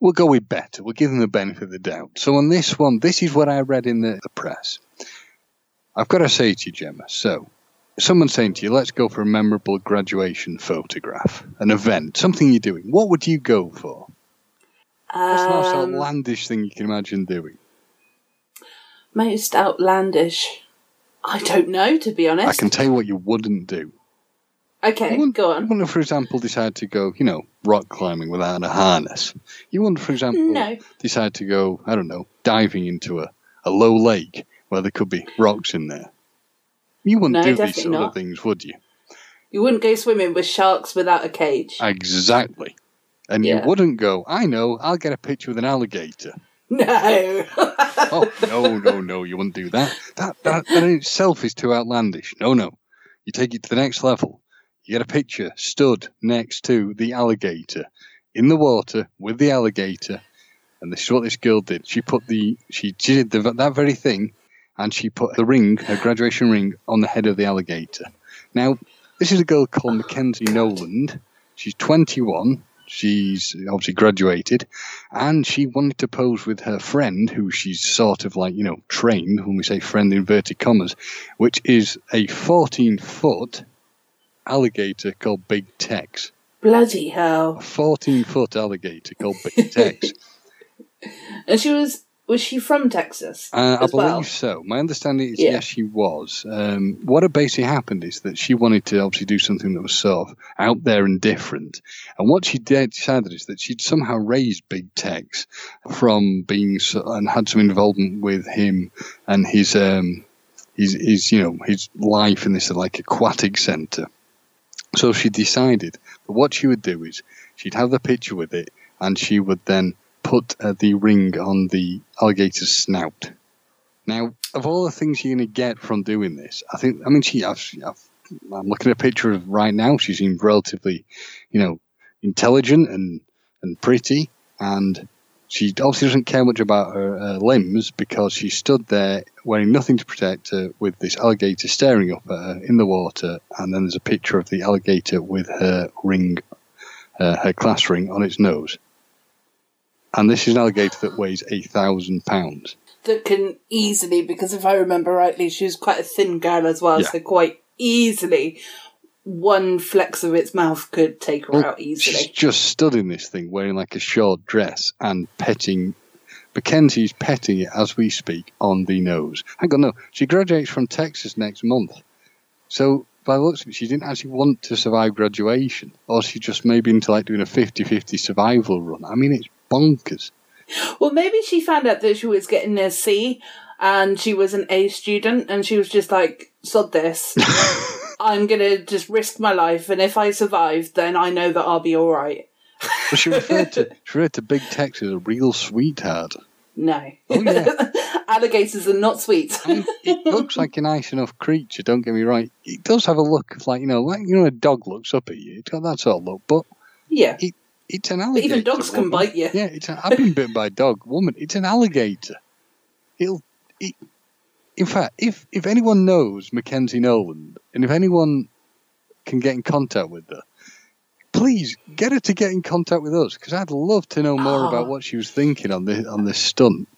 Speaker 2: We'll go with better. We'll give them the benefit of the doubt. So on this one, this is what I read in the, the press. I've got to say to you, Gemma. So someone's saying to you, let's go for a memorable graduation photograph, an event, something you're doing, what would you go for? What's the most
Speaker 1: Um,
Speaker 2: outlandish thing you can imagine doing?
Speaker 1: most outlandish. I don't know, to be honest.
Speaker 2: I can tell you what you wouldn't do.
Speaker 1: Okay,
Speaker 2: You wouldn't,
Speaker 1: go on.
Speaker 2: You wouldn't, for example, decide to go, you know, rock climbing without a harness. You wouldn't, for example,
Speaker 1: No.
Speaker 2: decide to go, I don't know, diving into a, a low lake where there could be rocks in there. You wouldn't
Speaker 1: No,
Speaker 2: do these sort of things, would you?
Speaker 1: You wouldn't go swimming with sharks without a cage.
Speaker 2: Exactly. And
Speaker 1: Yeah.
Speaker 2: you wouldn't go, I know, I'll get a picture with an alligator.
Speaker 1: No.
Speaker 2: Oh, no, no, no, you wouldn't do that. That, that. that in itself is too outlandish. No, no. You take it to the next level. You get a picture stood next to the alligator in the water with the alligator. And this is what this girl did. She put the, she did the, that very thing and she put the ring, her graduation ring, on the head of the alligator. Now, this is a girl called Mackenzie Noland. She's 21. She's obviously graduated and she wanted to pose with her friend, who she's sort of like, you know, trained, when we say friend in inverted commas, which is a 14 foot alligator called Big Tex.
Speaker 1: Bloody hell.
Speaker 2: A 14 foot alligator called Big Tex.
Speaker 1: And she was was she from Texas?
Speaker 2: Uh, I believe
Speaker 1: well?
Speaker 2: so. My understanding is
Speaker 1: Yeah.
Speaker 2: yes, she was. Um, what had basically happened is that she wanted to obviously do something that was sort of out there and different. And what she did decided is that she'd somehow raised Big Tex from being so, and had some involvement with him and his um, his his you know his life in this like aquatic centre. So she decided that what she would do is she'd have the picture with it, and she would then put uh, the ring on the alligator's snout. Now, of all the things you're going to get from doing this, I think, I mean, she, I've, I've, I'm looking at a picture of right now. She seems relatively, you know, intelligent and, and pretty, and she obviously doesn't care much about her uh, limbs because she stood there wearing nothing to protect her with this alligator staring up at her in the water, and then there's a picture of the alligator with her ring, uh, her class ring on its nose. And this is an alligator that weighs a thousand pounds.
Speaker 1: That can easily, because if I remember rightly, she was quite a thin girl as well,
Speaker 2: Yeah.
Speaker 1: so quite easily one flex of its mouth could take her
Speaker 2: Well,
Speaker 1: out easily.
Speaker 2: She's just stood in this thing wearing like a short dress and petting. Mackenzie's petting it as we speak on the nose. Hang on, no. She graduates from Texas next month. So, by the looks of it, she didn't actually want to survive graduation. Or she just maybe into like doing a 50 50 survival run. I mean, it's bonkers.
Speaker 1: Well, maybe she found out that she was getting a C and she was an A student and she was just like, sod this. I'm going to just risk my life and if I survive, then I know that I'll be alright.
Speaker 2: But she referred to, she referred to Big Tex as a real sweetheart.
Speaker 1: No.
Speaker 2: Oh, yeah.
Speaker 1: Alligators are not sweet.
Speaker 2: I mean, it looks like a nice enough creature. Don't get me right. It does have a look of like you know, like you know, a dog looks up at you. It's got that sort of look, but
Speaker 1: yeah.
Speaker 2: It's an
Speaker 1: But
Speaker 2: alligator.
Speaker 1: even dogs can
Speaker 2: woman.
Speaker 1: bite you.
Speaker 2: Yeah, it's. A, I've been bitten by a dog, woman. It's an alligator. It'll. It, in fact, if if anyone knows Mackenzie Noland, and if anyone can get in contact with her, please get her to get in contact with us because I'd love to know more
Speaker 1: Oh.
Speaker 2: about what she was thinking on this on this stunt.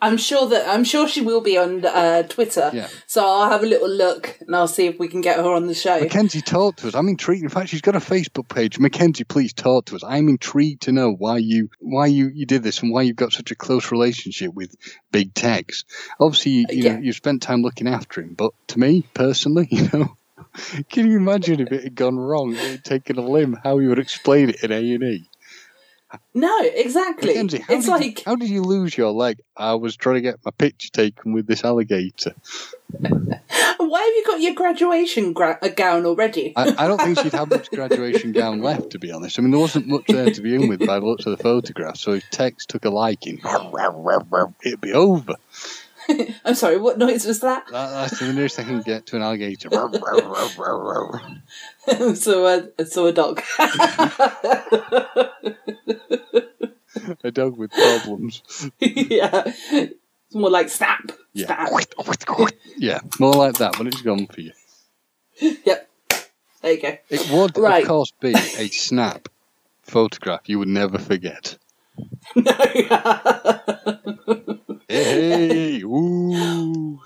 Speaker 1: I'm sure that I'm sure she will be on uh, Twitter.
Speaker 2: Yeah.
Speaker 1: So I'll have a little look and I'll see if we can get her on the show.
Speaker 2: Mackenzie, talk to us. I'm intrigued. In fact, she's got a Facebook page. Mackenzie, please talk to us. I'm intrigued to know why you why you, you did this and why you've got such a close relationship with Big Tex. Obviously, you, you
Speaker 1: Yeah.
Speaker 2: know you spent time looking after him, but to me personally, you know, can you imagine if it had gone wrong, it had taken a limb, how you would explain it in A and E?
Speaker 1: No, exactly.
Speaker 2: Mackenzie, how
Speaker 1: it's
Speaker 2: did
Speaker 1: like
Speaker 2: you, how did you lose your leg? I was trying to get my picture taken with this alligator.
Speaker 1: Why have you got your graduation gra- uh, gown already?
Speaker 2: I, I don't think she'd have much graduation gown left, to be honest. I mean, there wasn't much there to begin with by the looks of the photograph, so if Tex took a liking, it'd be over.
Speaker 1: I'm sorry, what noise was that?
Speaker 2: That, that's the nearest I can get to an alligator.
Speaker 1: so, uh, so a dog.
Speaker 2: a dog with problems.
Speaker 1: yeah. It's more like snap.
Speaker 2: Yeah.
Speaker 1: Snap.
Speaker 2: Yeah, more like that, but it's gone for you.
Speaker 1: Yep. There you go.
Speaker 2: It would,
Speaker 1: Right.
Speaker 2: of course, be a snap photograph you would never forget. Hey, ooh.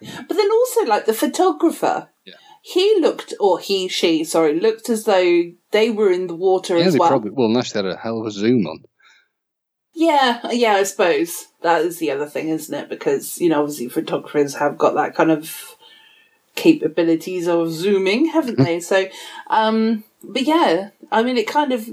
Speaker 1: But then also, like the photographer,
Speaker 2: Yeah.
Speaker 1: he looked, or he, she, sorry, looked as though they were in the water
Speaker 2: Yeah,
Speaker 1: as well.
Speaker 2: probably well, they had a hell of a zoom on.
Speaker 1: Yeah, yeah, I suppose that is the other thing, isn't it? Because you know, obviously, photographers have got that kind of capabilities of zooming, haven't they? So, um, but yeah, I mean, it kind of,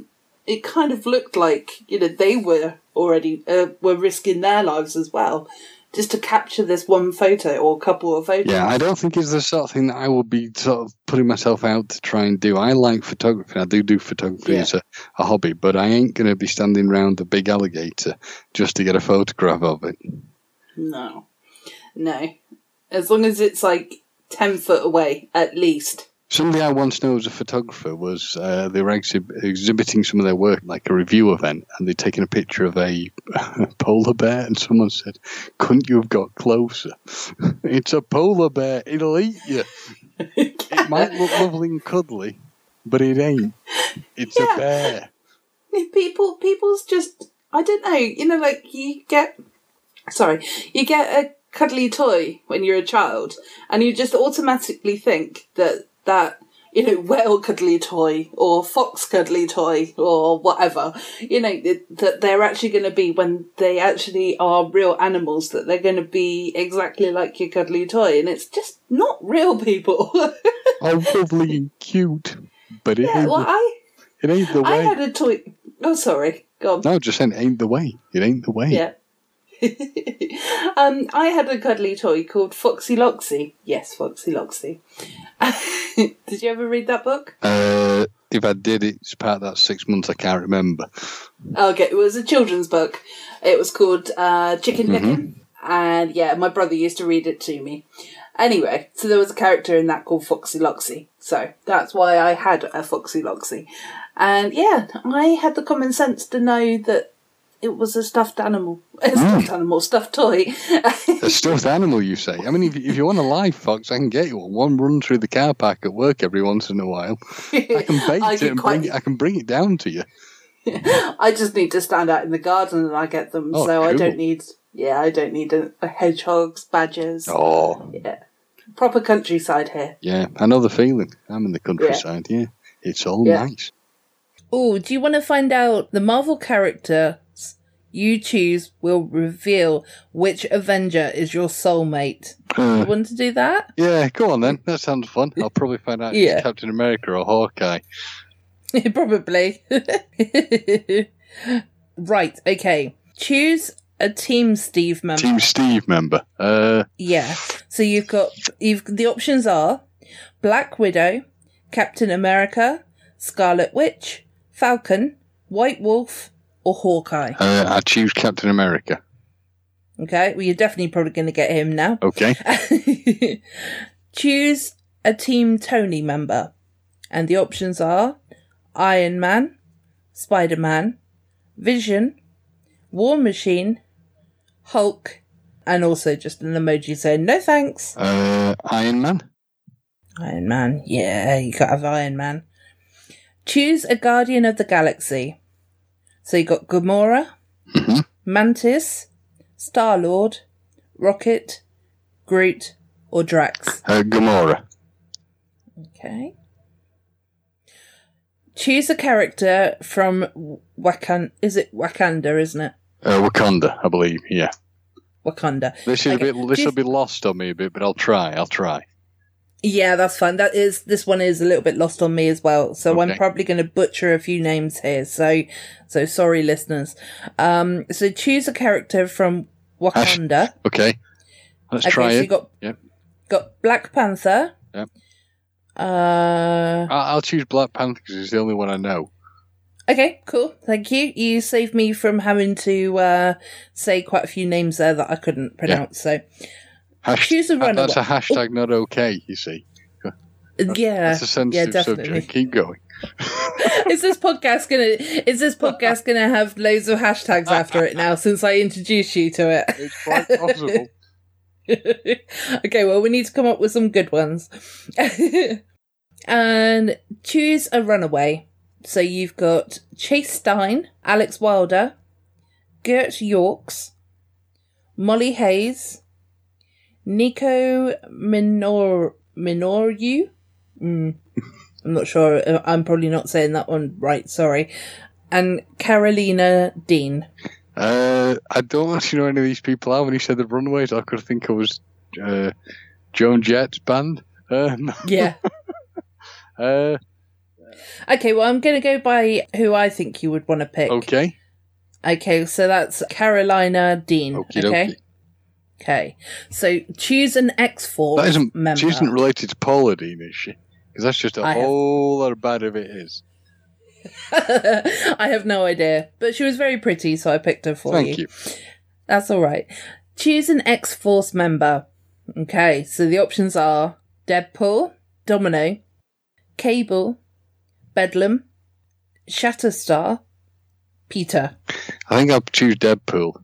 Speaker 1: it kind of looked like you know they were already uh, were risking their lives as well, just to capture this one photo or a couple of photos.
Speaker 2: Yeah, I don't think it's the sort of thing that I would be sort of putting myself out to try and do. I like photography. I do do photography
Speaker 1: Yeah.
Speaker 2: as a, a hobby, but I ain't going to be standing round the big alligator just to get a photograph of it.
Speaker 1: No, no, as long as it's like ten foot away at least.
Speaker 2: Somebody I once knew as a photographer was uh, they were exhib- exhibiting some of their work like a review event, and they'd taken a picture of a polar bear, and someone said, "Couldn't you have got closer? it's a polar bear. It'll eat you. It might look lovely and cuddly, but it ain't. It's
Speaker 1: Yeah.
Speaker 2: a bear."
Speaker 1: people people's just i don't know you know like you get sorry you get a cuddly toy when you're a child and you just automatically think that that you know whale cuddly toy or fox cuddly toy or whatever you know that, they're actually going to be when they actually are real animals that they're going to be exactly like your cuddly toy and it's just not real people
Speaker 2: lovely and cute, but it
Speaker 1: yeah
Speaker 2: ain't.
Speaker 1: well
Speaker 2: the,
Speaker 1: i
Speaker 2: it ain't the way i
Speaker 1: had a toy oh sorry go on
Speaker 2: no, just saying, it ain't the way. It ain't the way.
Speaker 1: Yeah. um, I had a cuddly toy called Foxy Loxy. Yes, Foxy Loxy. Did you ever read that book?
Speaker 2: Uh, if I did, it's part of that six months I can't remember.
Speaker 1: Okay, it was a children's book. It was called uh, Chicken Licken. And yeah, my brother used to read it to me. Anyway, so there was a character in that called Foxy Loxy. So that's why I had a Foxy Loxy. And yeah, I had the common sense to know that it was a stuffed animal. A hmm. stuffed animal, stuffed toy.
Speaker 2: A stuffed animal, you say? I mean, if, if you want a live fox, I can get you one. One run through the car park at work every once in a while. I can bait
Speaker 1: I
Speaker 2: it and
Speaker 1: quite-
Speaker 2: bring it. I can bring it down to you.
Speaker 1: I just need to stand out in the garden and I get them.
Speaker 2: Oh,
Speaker 1: so I don't need, yeah, I don't need a, a hedgehogs, badgers.
Speaker 2: Oh,
Speaker 1: Yeah. Proper countryside here.
Speaker 2: yeah. I know the feeling. I'm in the countryside. Yeah, it's all
Speaker 1: Yeah.
Speaker 2: nice.
Speaker 1: Oh, do you want to find out the Marvel characters you choose will reveal which Avenger is your soulmate?
Speaker 2: Uh,
Speaker 1: You want to do that?
Speaker 2: yeah, go on then. That sounds fun. I'll probably find out if
Speaker 1: Yeah.
Speaker 2: it's Captain America or Hawkeye.
Speaker 1: Probably. right, okay. Choose a Team Steve member.
Speaker 2: Team Steve member. Uh,
Speaker 1: Yeah. So you've got you've the options are Black Widow, Captain America, Scarlet Witch, Falcon, White Wolf, or Hawkeye.
Speaker 2: uh, I choose Captain America.
Speaker 1: Okay, well you're definitely probably going to get him now.
Speaker 2: Okay.
Speaker 1: Choose a Team Tony member, and the options are Iron Man, Spider Man, Vision, War Machine, Hulk, and also just an emoji saying no thanks.
Speaker 2: Uh, Iron Man.
Speaker 1: Iron Man. Yeah, you gotta have Iron Man. Choose a Guardian of the Galaxy. So you got Gamora,
Speaker 2: Mhm.
Speaker 1: Mantis, Star Lord, Rocket, Groot, or Drax.
Speaker 2: Uh, Gamora.
Speaker 1: Okay. Choose a character from Wakanda. Is it Wakanda, isn't it?
Speaker 2: Uh, Wakanda, I believe. Yeah.
Speaker 1: Wakanda.
Speaker 2: This is
Speaker 1: Okay.
Speaker 2: a bit. This will be lost on me a bit, but I'll try. I'll try.
Speaker 1: Yeah, that's fine. That is this one is a little bit lost on me as well. So I'm probably going to butcher a few names here. So so sorry, listeners. Um, so choose a character from Wakanda.
Speaker 2: Okay. Let's
Speaker 1: okay,
Speaker 2: try
Speaker 1: so
Speaker 2: it.
Speaker 1: you got
Speaker 2: Yep.
Speaker 1: got Black Panther.
Speaker 2: Yep.
Speaker 1: Uh,
Speaker 2: I'll choose Black Panther because it's the only one I know.
Speaker 1: okay, cool. Thank you. You saved me from having to uh, say quite a few names there that I couldn't pronounce. So
Speaker 2: Hasht-
Speaker 1: Choose a
Speaker 2: uh, That's a
Speaker 1: runaway.
Speaker 2: hashtag not okay. You see.
Speaker 1: uh, yeah,
Speaker 2: That's a sensitive
Speaker 1: yeah, definitely.
Speaker 2: subject. Keep going.
Speaker 1: is this podcast gonna is this podcast gonna have loads of hashtags after it now since I introduced you to it?
Speaker 2: It's quite possible.
Speaker 1: okay, well we need to come up with some good ones. and choose a runaway. So you've got Chase Stein, Alex Wilder, Gert Yorks, Molly Hayes, Nico Minor Minoru, I'm not sure. uh, I'm probably not saying that one right. Sorry. And Karolina Dean.
Speaker 2: Uh, I don't actually know any of these people are. When he said the Runaways, I could think it was uh, Joan Jett's band. Um,
Speaker 1: Yeah.
Speaker 2: uh,
Speaker 1: okay. Well, I'm going to go by who I think you would want to pick.
Speaker 2: okay.
Speaker 1: Okay, so that's Karolina Dean. Okay. Okay. So choose an X Force
Speaker 2: That isn't.
Speaker 1: member.
Speaker 2: She isn't related to Paula Deen, is she? Because that's just a
Speaker 1: I have-
Speaker 2: whole lot of bad if it is.
Speaker 1: I have no idea, but she was very pretty, so I picked her for
Speaker 2: Thank you.
Speaker 1: That's all right. Choose an X Force member. Okay, so the options are Deadpool, Domino, Cable, Bedlam, Shatterstar, Peter.
Speaker 2: I think I'll choose Deadpool.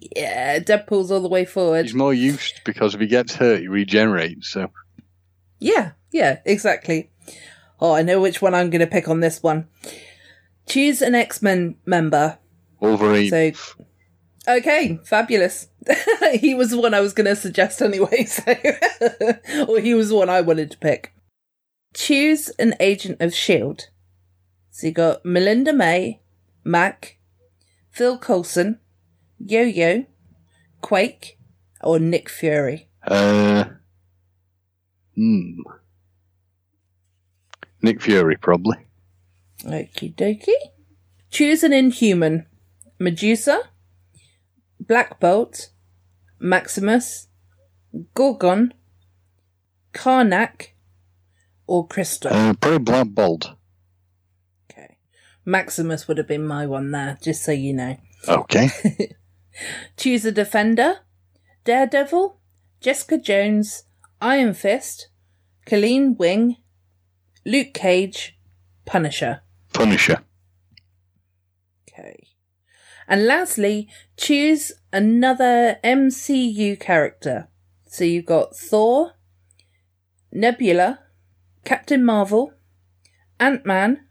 Speaker 1: Yeah, Deadpool's all the way forward.
Speaker 2: He's more used because if he gets hurt, he regenerates. So
Speaker 1: Yeah, yeah, exactly. Oh, I know which one I'm going to pick on this one. Choose an X Men member.
Speaker 2: Wolverine.
Speaker 1: So, okay, fabulous. he was the one I was going to suggest anyway, so. or he was the one I wanted to pick. Choose an agent of S.H.I.E.L.D. So you got Melinda May, Mac, Phil Coulson, Yo Yo, Quake, or Nick Fury.
Speaker 2: Uh, hmm. Nick Fury, probably.
Speaker 1: Okie dokie. Choose an inhuman. Medusa, Black Bolt, Maximus, Gorgon, Karnak, or Crystal.
Speaker 2: Uh, probably Black Bolt.
Speaker 1: Okay. Maximus would have been my one there, just so you know.
Speaker 2: Okay.
Speaker 1: Choose a defender. Daredevil, Jessica Jones, Iron Fist, Colleen Wing, Luke Cage, Punisher.
Speaker 2: Punisher.
Speaker 1: Okay. And lastly, choose another MCU character. So you've got Thor, Nebula, Captain Marvel, Ant Man,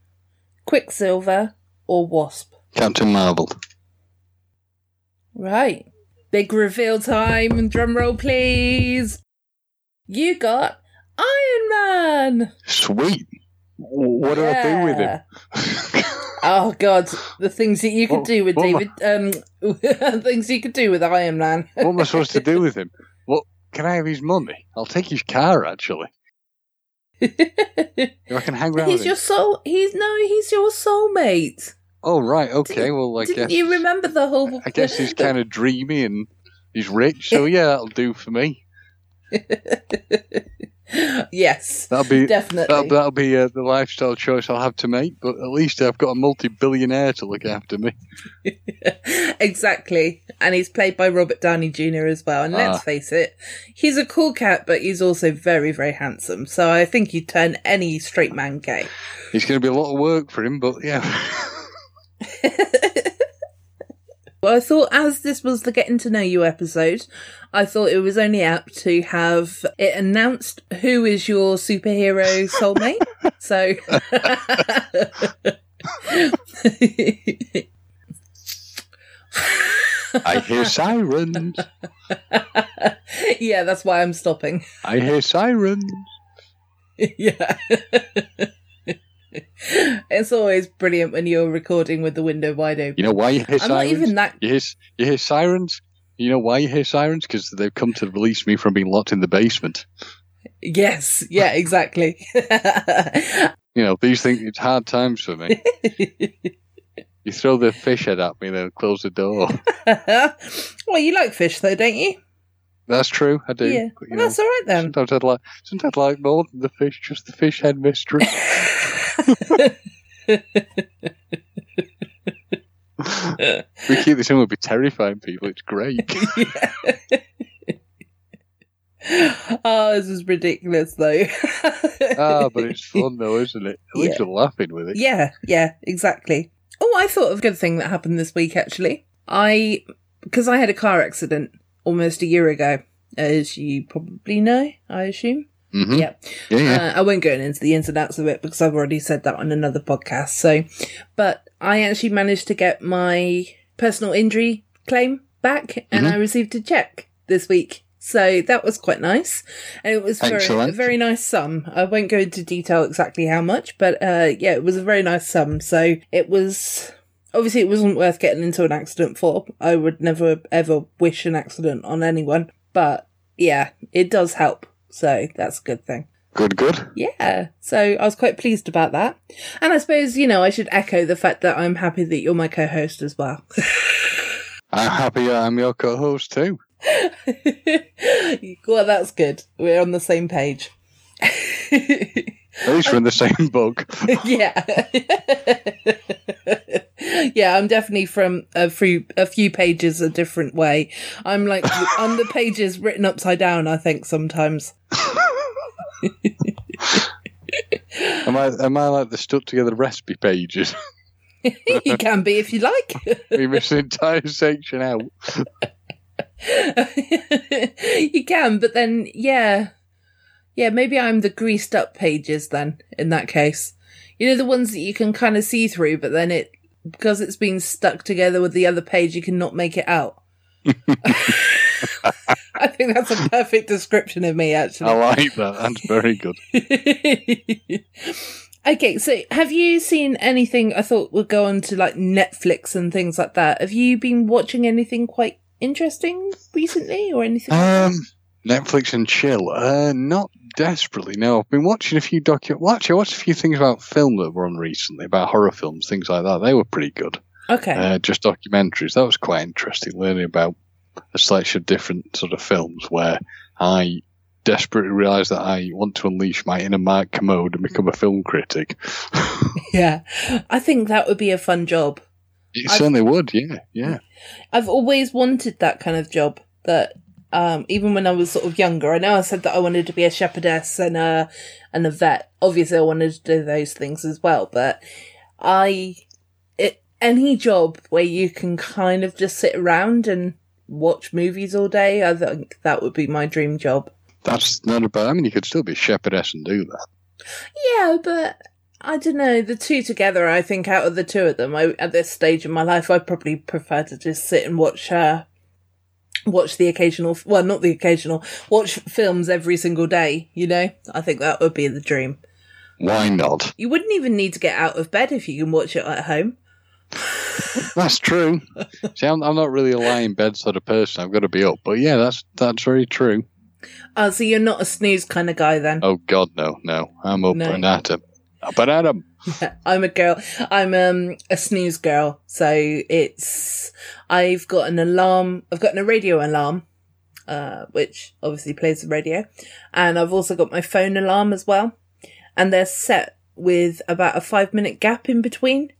Speaker 1: Quicksilver, or Wasp.
Speaker 2: Captain Marvel.
Speaker 1: Right. Big reveal time. Drum roll, please. You got Iron Man.
Speaker 2: Sweet. What do I do with him?
Speaker 1: Oh God, the things that you could
Speaker 2: What-
Speaker 1: do with
Speaker 2: am I-
Speaker 1: David, um, things you could do with Iron Man.
Speaker 2: what am I supposed to do with him? What can I have his money? I'll take his car actually. I can hang around
Speaker 1: he's your
Speaker 2: him.
Speaker 1: soul. He's no, he's your soulmate.
Speaker 2: Oh right, okay. Well, I
Speaker 1: Didn't
Speaker 2: guess
Speaker 1: you remember the whole?
Speaker 2: I guess he's kind of dreamy and he's rich, so yeah, that'll do for me.
Speaker 1: yes,
Speaker 2: That'll be
Speaker 1: definitely.
Speaker 2: that'll, that'll be uh, the lifestyle choice I'll have to make. But at least I've got a multi-billionaire to look after me.
Speaker 1: exactly. And he's played by Robert Downey Jr. as well. And let's
Speaker 2: Ah.
Speaker 1: face it, he's a cool cat, but he's also very, very handsome. So I think he'd turn any straight man gay.
Speaker 2: It's going to be a lot of work for him, but yeah.
Speaker 1: Well, I thought as this was the getting to know you episode, I thought it was only apt to have it announced who is your superhero soulmate. so.
Speaker 2: I hear sirens.
Speaker 1: yeah, that's why I'm stopping.
Speaker 2: I hear sirens.
Speaker 1: yeah. it's always brilliant when you're recording with the window wide open.
Speaker 2: You know why you hear
Speaker 1: I'm not
Speaker 2: sirens?
Speaker 1: even that.
Speaker 2: You hear, you hear sirens? You know why you hear sirens? Because they've come to release me from being locked in the basement.
Speaker 1: Yes, yeah, exactly.
Speaker 2: You know, these things, it's hard times for me. you throw the fish head at me then close the door.
Speaker 1: well, you like fish though, don't you?
Speaker 2: That's true, I do.
Speaker 1: Yeah. Well, that's all right then.
Speaker 2: Sometimes I'd like, sometimes I'd like more than the fish, just the fish head mystery. We keep this in, we'll be terrifying people. It's great.
Speaker 1: oh, this is ridiculous though.
Speaker 2: ah, but it's fun though, isn't it? At least
Speaker 1: Yeah.
Speaker 2: you're laughing with it.
Speaker 1: Yeah, yeah, exactly. Oh, I thought of a good thing that happened this week actually. I, because I had a car accident almost a year ago, as you probably know, I assume.
Speaker 2: Hmm
Speaker 1: Yeah.
Speaker 2: Yeah, yeah.
Speaker 1: Uh, I won't go into the ins and outs of it because I've already said that on another podcast. So, but I actually managed to get my personal injury claim back and
Speaker 2: Mhm.
Speaker 1: I received a check this week So that was quite nice. And it was very, a very nice sum. I won't go into detail exactly how much, but uh, yeah, it was a very nice sum. So it was obviously it wasn't worth getting into an accident for. I would never ever wish an accident on anyone, but yeah, it does help. So that's a good thing.
Speaker 2: Good, good.
Speaker 1: Yeah, so I was quite pleased about that. And I suppose, you know, I should echo the fact that I'm happy that you're my co host as well.
Speaker 2: I'm happy I'm your co-host too.
Speaker 1: well, that's good. We're on the same page.
Speaker 2: At least we're in the same book.
Speaker 1: yeah. Yeah, I'm definitely from a few, a few pages a different way. I'm like on the pages written upside down, I think, sometimes.
Speaker 2: Am I am I like the stuck together recipe pages?
Speaker 1: you can be if you like.
Speaker 2: we miss an entire section out.
Speaker 1: you can, but then, yeah. Yeah, maybe I'm the greased up pages then, in that case. You know, the ones that you can kind of see through, but then it, because it's been stuck together with the other page, you cannot make it out. I think that's a perfect description of me, actually.
Speaker 2: I like that. That's very good.
Speaker 1: okay, so have you seen anything? I thought we'd go on to like Netflix and things like that. Have you been watching anything quite interesting recently or anything?
Speaker 2: Um, Netflix and chill. Uh, not desperately. No, I've been watching a few docu. Well, actually, I watched a few things about film that were on recently about horror films, things like that. They were pretty good.
Speaker 1: okay.
Speaker 2: Uh, just documentaries. That was quite interesting, learning about a selection of different sort of films where I desperately realised that I want to unleash my inner Mark Kermode and become a film critic.
Speaker 1: yeah. I think that would be a fun job.
Speaker 2: It
Speaker 1: I've-
Speaker 2: certainly would. Yeah, yeah.
Speaker 1: I've always wanted that kind of job. That um, even when I was sort of younger, I know I said that I wanted to be a shepherdess and a and a vet. Obviously, I wanted to do those things as well. But I, it, any job where you can kind of just sit around and watch movies all day, I think that would be my dream job.
Speaker 2: That's not a bad. I mean, you could still be a shepherdess and do that.
Speaker 1: Yeah, but I don't know. The two together, I think out of the two of them, I, at this stage in my life, I'd probably prefer to just sit and watch, uh, watch the occasional, well, not the occasional, watch films every single day, you know? I think that would be the dream.
Speaker 2: Why not?
Speaker 1: You wouldn't even need to get out of bed if you can watch it at home.
Speaker 2: That's true. See, I'm, I'm not really a lying in bed sort of person. I've got to be up. But yeah, that's that's very true.
Speaker 1: Oh, so you're not a snooze kind of guy then?
Speaker 2: Oh God, no, no. I'm up
Speaker 1: No.
Speaker 2: and at 'em. Up and at 'em.
Speaker 1: I'm a girl. I'm um a snooze girl. So it's I've got an alarm. I've got a radio alarm, uh, which obviously plays the radio, and I've also got my phone alarm as well, and they're set with about a five minute gap in between.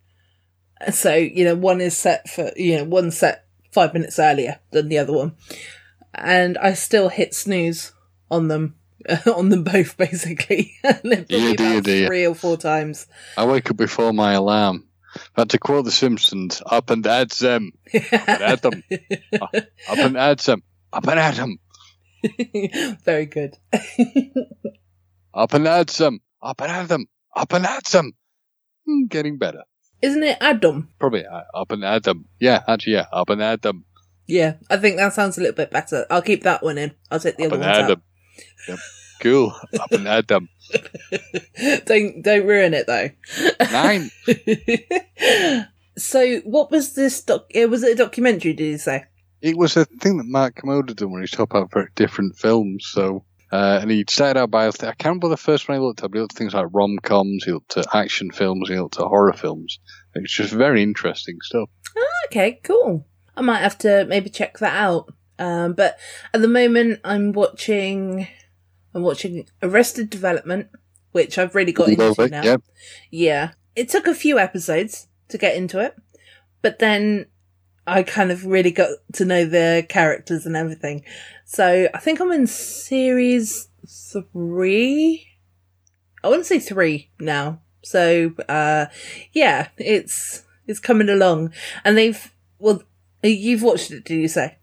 Speaker 1: So you know, one is set for you know one set five minutes earlier than the other one, and I still hit snooze on them. on them both, basically. and they've
Speaker 2: Dear,
Speaker 1: probably about
Speaker 2: dear.
Speaker 1: three or four times.
Speaker 2: I wake up before my alarm. But to quote The Simpsons, up and at them, up and at them, up and at them, up and at them,
Speaker 1: Very good.
Speaker 2: up and at them, up and at them, up and at them. Getting better.
Speaker 1: Isn't it Adam?
Speaker 2: Probably uh, up and them. Yeah, actually, yeah, up and them,
Speaker 1: Yeah, I think that sounds a little bit better. I'll keep that one in. I'll take the
Speaker 2: up
Speaker 1: other
Speaker 2: one
Speaker 1: out.
Speaker 2: Yep. Cool. Up and at them.
Speaker 1: don't don't ruin it though.
Speaker 2: Nine.
Speaker 1: so, what was this? Doc- it was it a documentary? Did you say?
Speaker 2: It was a thing that Mark Kermode did when he was talking about very different films. So, uh, and he started out by, I can't remember the first one he looked at, but he looked at things like rom coms, he looked at action films, he looked at horror films. It's just very interesting stuff.
Speaker 1: Okay, cool. I might have to maybe check that out. Um, but at the moment, I'm watching. I'm watching Arrested Development, which I've really got into
Speaker 2: Love it,
Speaker 1: now.
Speaker 2: Yep.
Speaker 1: Yeah. It took a few episodes to get into it, but then I kind of really got to know the characters and everything. So I think I'm in series three. I wouldn't say three now. So, uh, yeah, it's, it's coming along and they've, well, you've watched it, did you say?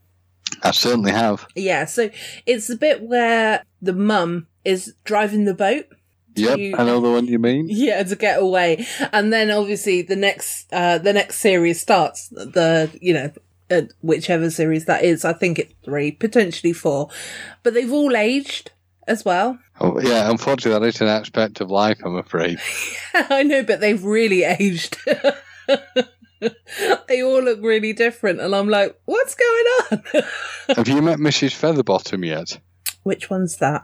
Speaker 2: I certainly have.
Speaker 1: Yeah. So it's the bit where the mum is driving the boat.
Speaker 2: Yep,
Speaker 1: You-
Speaker 2: I know the one you mean.
Speaker 1: Yeah, to get away. And then obviously the next, uh, the next series starts. The, you know, uh, whichever series that is. I think it's three, potentially four, but they've all aged as well.
Speaker 2: Oh, yeah, unfortunately, that is an aspect of life, I'm afraid.
Speaker 1: I know, but they've really aged. they all look really different, and I'm like, what's going on?
Speaker 2: Have you met Mrs. Featherbottom yet?
Speaker 1: Which one's that?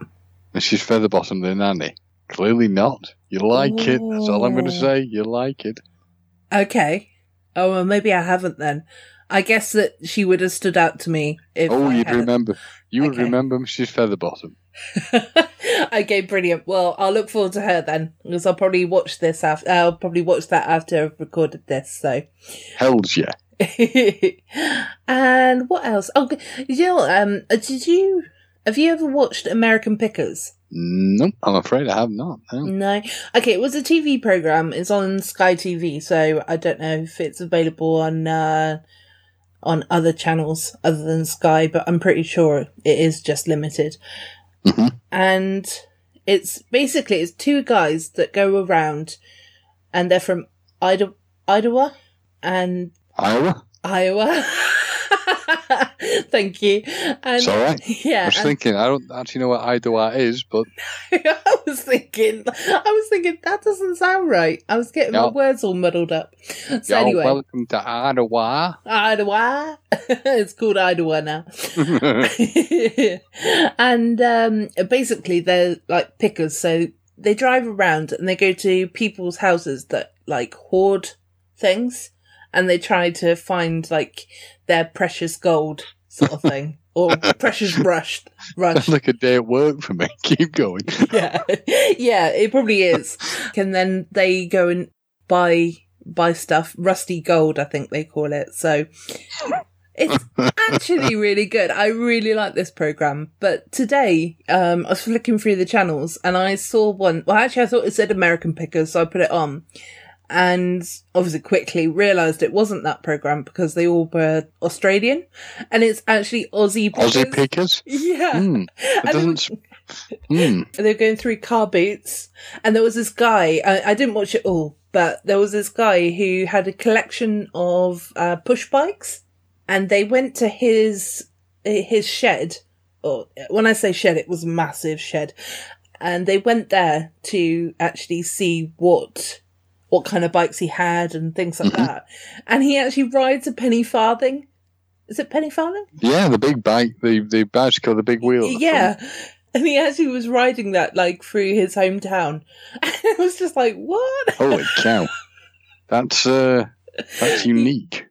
Speaker 2: Mrs. Featherbottom, the nanny? Clearly not. You like it. That's all I'm going to say. You like it.
Speaker 1: Okay. Oh, well, maybe I haven't then. I guess that she would have stood out to me if.
Speaker 2: oh,
Speaker 1: I
Speaker 2: you'd
Speaker 1: hadn't.
Speaker 2: remember. You would
Speaker 1: Okay.
Speaker 2: remember Mrs. Featherbottom.
Speaker 1: okay, brilliant. Well, I'll look forward to her then, because I'll probably watch this after. I'll probably watch that after I've recorded this. So,
Speaker 2: Hells yeah.
Speaker 1: and what else? Oh, you know, um, did you have you ever watched American Pickers?
Speaker 2: No, I'm afraid I have not. No.
Speaker 1: No. Okay, it was a TV program. It's on Sky TV, so I don't know if it's available on uh, on other channels other than Sky, but I'm pretty sure it is just limited.
Speaker 2: Mhm.
Speaker 1: And it's basically it's two guys that go around, and they're from Ida- Idaho and
Speaker 2: Iowa?
Speaker 1: Iowa. Thank you. And
Speaker 2: It's all right.
Speaker 1: yeah,
Speaker 2: I was
Speaker 1: and-
Speaker 2: thinking, I don't actually know what Idaho is, but
Speaker 1: I was thinking, I was thinking that doesn't sound right. I was getting my words all muddled up. So
Speaker 2: you're
Speaker 1: anyway,
Speaker 2: welcome to Idaho.
Speaker 1: Idaho. it's called Idaho now. and um, basically, they're like pickers. So they drive around and they go to people's houses that like hoard things, and they try to find like their precious gold sort of thing or precious rush. Rush.
Speaker 2: That's like a day at work for me. Keep going.
Speaker 1: yeah, yeah, it probably is. And then they go and buy buy stuff, rusty gold, I think they call it. So it's actually really good. I really like this program. But today, um, I was flicking through the channels and I saw one. Well, actually, I thought it said American Pickers, so I put it on. And obviously, quickly realised it wasn't that program because they all were Australian, and it's actually Aussie Pickers.
Speaker 2: Aussie pickers?
Speaker 1: Yeah,
Speaker 2: Hmm. It doesn't. s- Hmm.
Speaker 1: they were going through car boots, and there was this guy. I, I didn't watch it all, but there was this guy who had a collection of uh, push bikes, and they went to his his shed. Or when I say shed, it was a massive shed, and they went there to actually see what what kind of bikes he had and things like that. And he actually rides a penny farthing. Is it penny farthing?
Speaker 2: Yeah, the big bike, the, the bicycle, the big wheel.
Speaker 1: Yeah. And he actually was riding that like through his hometown. And I was just like, what?
Speaker 2: Holy cow. That's, uh, that's unique.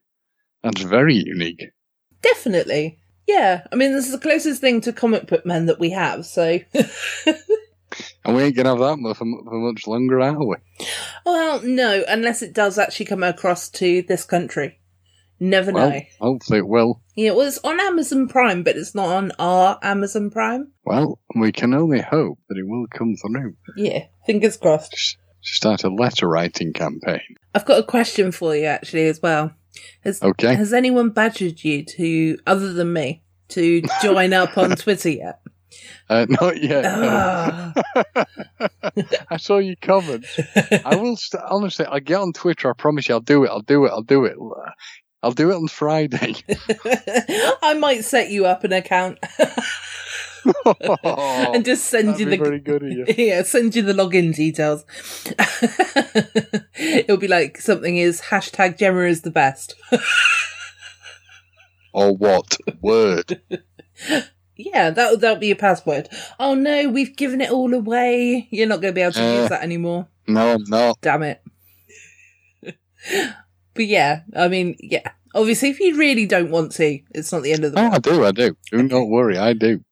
Speaker 2: That's very unique.
Speaker 1: Definitely. Yeah. I mean, this is the closest thing to comic book men that we have. So,
Speaker 2: And we ain't going to have that for, for much longer, are we?
Speaker 1: well, no, unless it does actually come across to this country. Never
Speaker 2: Well,
Speaker 1: know.
Speaker 2: hopefully it will.
Speaker 1: Yeah, well, it's on Amazon Prime, but it's not on our Amazon Prime.
Speaker 2: Well, we can only hope that it will come through.
Speaker 1: Yeah, fingers crossed.
Speaker 2: Start a letter writing campaign.
Speaker 1: I've got a question for you actually as well. Has,
Speaker 2: Okay.
Speaker 1: has anyone badgered you to, other than me, to join up on Twitter yet?
Speaker 2: Uh, not yet. no.
Speaker 1: Ah.
Speaker 2: I saw you comments. I will st- honestly. I get on Twitter. I promise you, I'll do it. I'll do it. I'll do it. I'll do it on Friday.
Speaker 1: I might set you up an account and just send you the
Speaker 2: very good of you.
Speaker 1: yeah, send you the login details. It'll be like something is hashtag Gemma is the best.
Speaker 2: Or what word?
Speaker 1: Yeah, that that'll be your password. Oh no, we've given it all away. You're not going to be able to
Speaker 2: Uh.
Speaker 1: use that anymore.
Speaker 2: No, I'm.
Speaker 1: Damn it. but yeah, I mean, yeah. Obviously, if you really don't want to, it's not the end of the
Speaker 2: Oh,
Speaker 1: world.
Speaker 2: I do. I do. Do not worry. I do.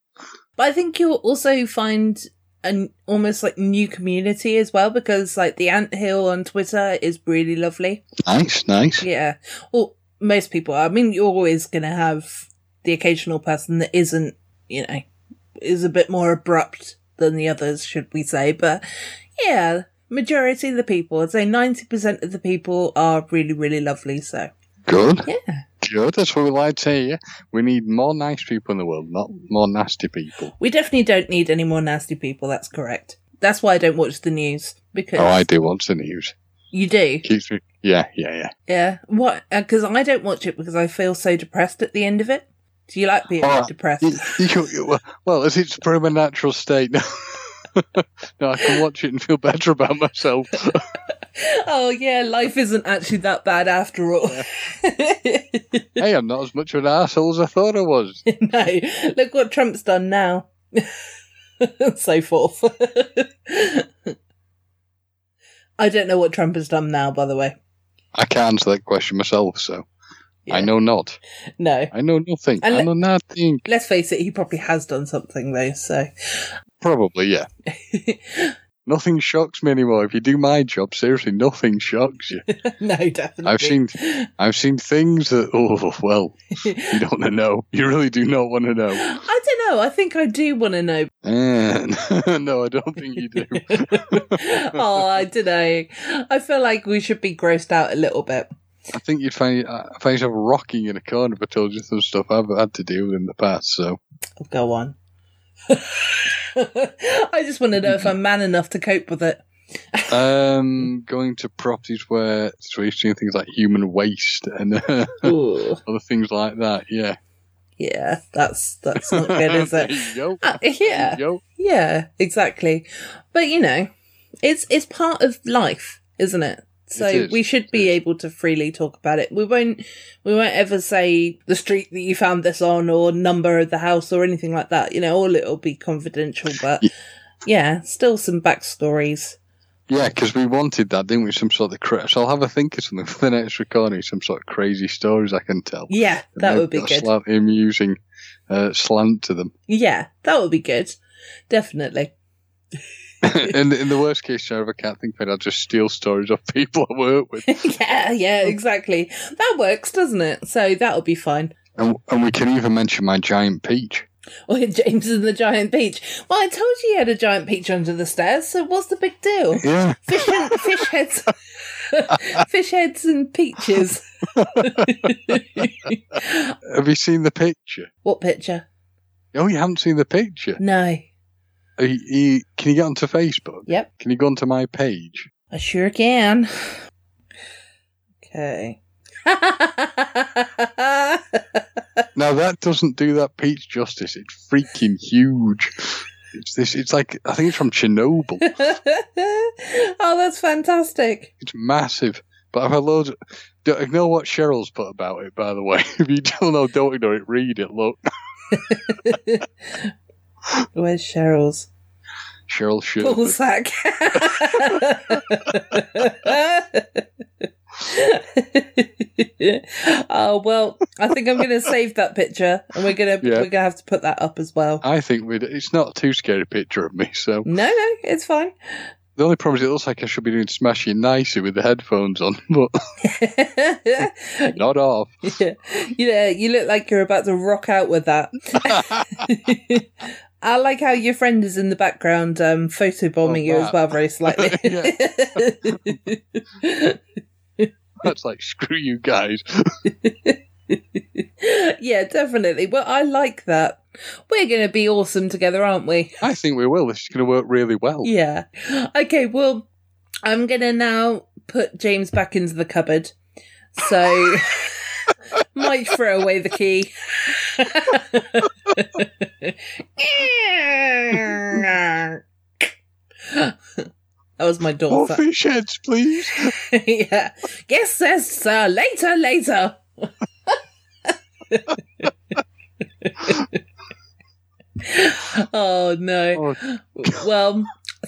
Speaker 1: But I think you'll also find an almost like new community as well because like the ant hill on Twitter is really lovely.
Speaker 2: Nice, nice.
Speaker 1: Yeah. Well, most people. I mean, you're always going to have the occasional person that isn't, you know, is a bit more abrupt than the others, should we say? But yeah, majority of the people, I'd say 90% of the people are really, really lovely. So
Speaker 2: Good.
Speaker 1: yeah,
Speaker 2: Good. That's what we like to hear. We need more nice people in the world, not more nasty people.
Speaker 1: we definitely don't need any more nasty people. That's correct. That's why I don't watch the news because
Speaker 2: Oh, I do watch the news.
Speaker 1: you do.
Speaker 2: Keeps me Yeah, yeah, yeah.
Speaker 1: Yeah. What? Uh, because I don't watch it because I feel so depressed at the end of it. Do you like being
Speaker 2: Oh,
Speaker 1: depressed?
Speaker 2: You- you- well- as it's from a natural state now. no, I can watch it and feel better about myself.
Speaker 1: oh yeah, life isn't actually that bad after all.
Speaker 2: hey, I'm not as much of an asshole as I thought I was.
Speaker 1: no, look what Trump's done now. so forth. I don't know what Trump has done now, by the way.
Speaker 2: I can't answer that question myself, so I know not.
Speaker 1: No.
Speaker 2: I know nothing.
Speaker 1: And
Speaker 2: I know nothing.
Speaker 1: Let's face it, he probably has done something though, so.
Speaker 2: Probably, yeah. Nothing shocks me anymore. If you do my job, seriously, nothing shocks you.
Speaker 1: no, definitely.
Speaker 2: I've seen, I've seen things that. Oh well, you don't want to know. You really do not want to know.
Speaker 1: I don't know. I think I do want to know.
Speaker 2: No, I don't think you do.
Speaker 1: oh, I don't know. I feel like we should be grossed out a little bit.
Speaker 2: I think you'd find uh, find yourself rocking in a corner if I told you some stuff I've had to deal with in the past. So
Speaker 1: Oh, go on. I just want to know if I'm man enough to cope with it.
Speaker 2: um, going to properties where so things like human waste and uh, other things like that. Yeah,
Speaker 1: Yeah, that's that's not good, is it? Uh, yeah, yeah, exactly. But you know, it's it's part of life, isn't it? So we should be able to freely talk about it. We won't we won't ever say the street that you found this on or number of the house or anything like that. You know, all it'll be confidential. But
Speaker 2: Yeah.
Speaker 1: yeah, still some backstories.
Speaker 2: Yeah, because we wanted that, didn't we? Some sort of cra- so I'll have a think of something for the next recording. Some sort of crazy stories I can tell.
Speaker 1: Yeah, that would be
Speaker 2: a
Speaker 1: good.
Speaker 2: Slightly amusing uh, slant to them.
Speaker 1: Yeah, that would be good. Definitely.
Speaker 2: in, in the worst case scenario, I can't think of it, I'll just steal stories of people I work with.
Speaker 1: yeah, yeah, exactly. That works, doesn't it? So that'll be fine.
Speaker 2: And, and we can even mention my giant peach.
Speaker 1: Or James and the giant peach. Well, I told you you had a giant peach under the stairs, so what's the big deal?
Speaker 2: Yeah.
Speaker 1: Fish, and, fish heads, fish heads and peaches.
Speaker 2: Have you seen the picture?
Speaker 1: what picture?
Speaker 2: Oh, you haven't seen the picture?
Speaker 1: No.
Speaker 2: Are you- you- can you get onto Facebook?
Speaker 1: Yep,
Speaker 2: Can you go onto my page?
Speaker 1: I sure can. Okay.
Speaker 2: Now that doesn't do that peach justice. It's freaking huge. It's this. It's like I think it's from Chernobyl.
Speaker 1: oh, that's fantastic.
Speaker 2: It's massive. But I've had loads. Of, don't ignore what Cheryl's put about it. By the way, if you don't know, don't ignore it. Read it. Look,
Speaker 1: Where's Cheryl's?
Speaker 2: Cheryl should.
Speaker 1: Sack. oh well, I think I'm going to save that picture, and we're gonna
Speaker 2: Yeah.
Speaker 1: we're gonna have to put that up as well.
Speaker 2: I think we'd. It's not too scary picture of me. So
Speaker 1: No, no, it's fine.
Speaker 2: the only problem is it looks like I should be doing smashing nicey with the headphones on, but not off.
Speaker 1: yeah, yeah, you look like you're about to rock out with that. I like how your friend is in the background, um, photobombing you as well, very slightly.
Speaker 2: That's like screw you guys.
Speaker 1: yeah, definitely. Well, I like that. We're going to be awesome together, aren't we?
Speaker 2: I think we will. This is going to work really well.
Speaker 1: Yeah. Okay, well, I'm going to now put James back into the cupboard. So, might throw away the key. that was my
Speaker 2: More
Speaker 1: daughter.
Speaker 2: fish heads, please.
Speaker 1: yeah. Yes, yes, sir. Later, later. oh no.
Speaker 2: Oh,
Speaker 1: Well,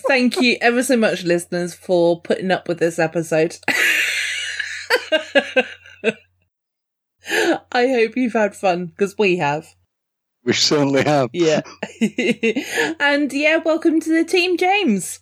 Speaker 1: thank you ever so much, listeners, for putting up with this episode. I hope you've had fun because we have.
Speaker 2: we certainly have.
Speaker 1: Yeah. and yeah, welcome to the team, James.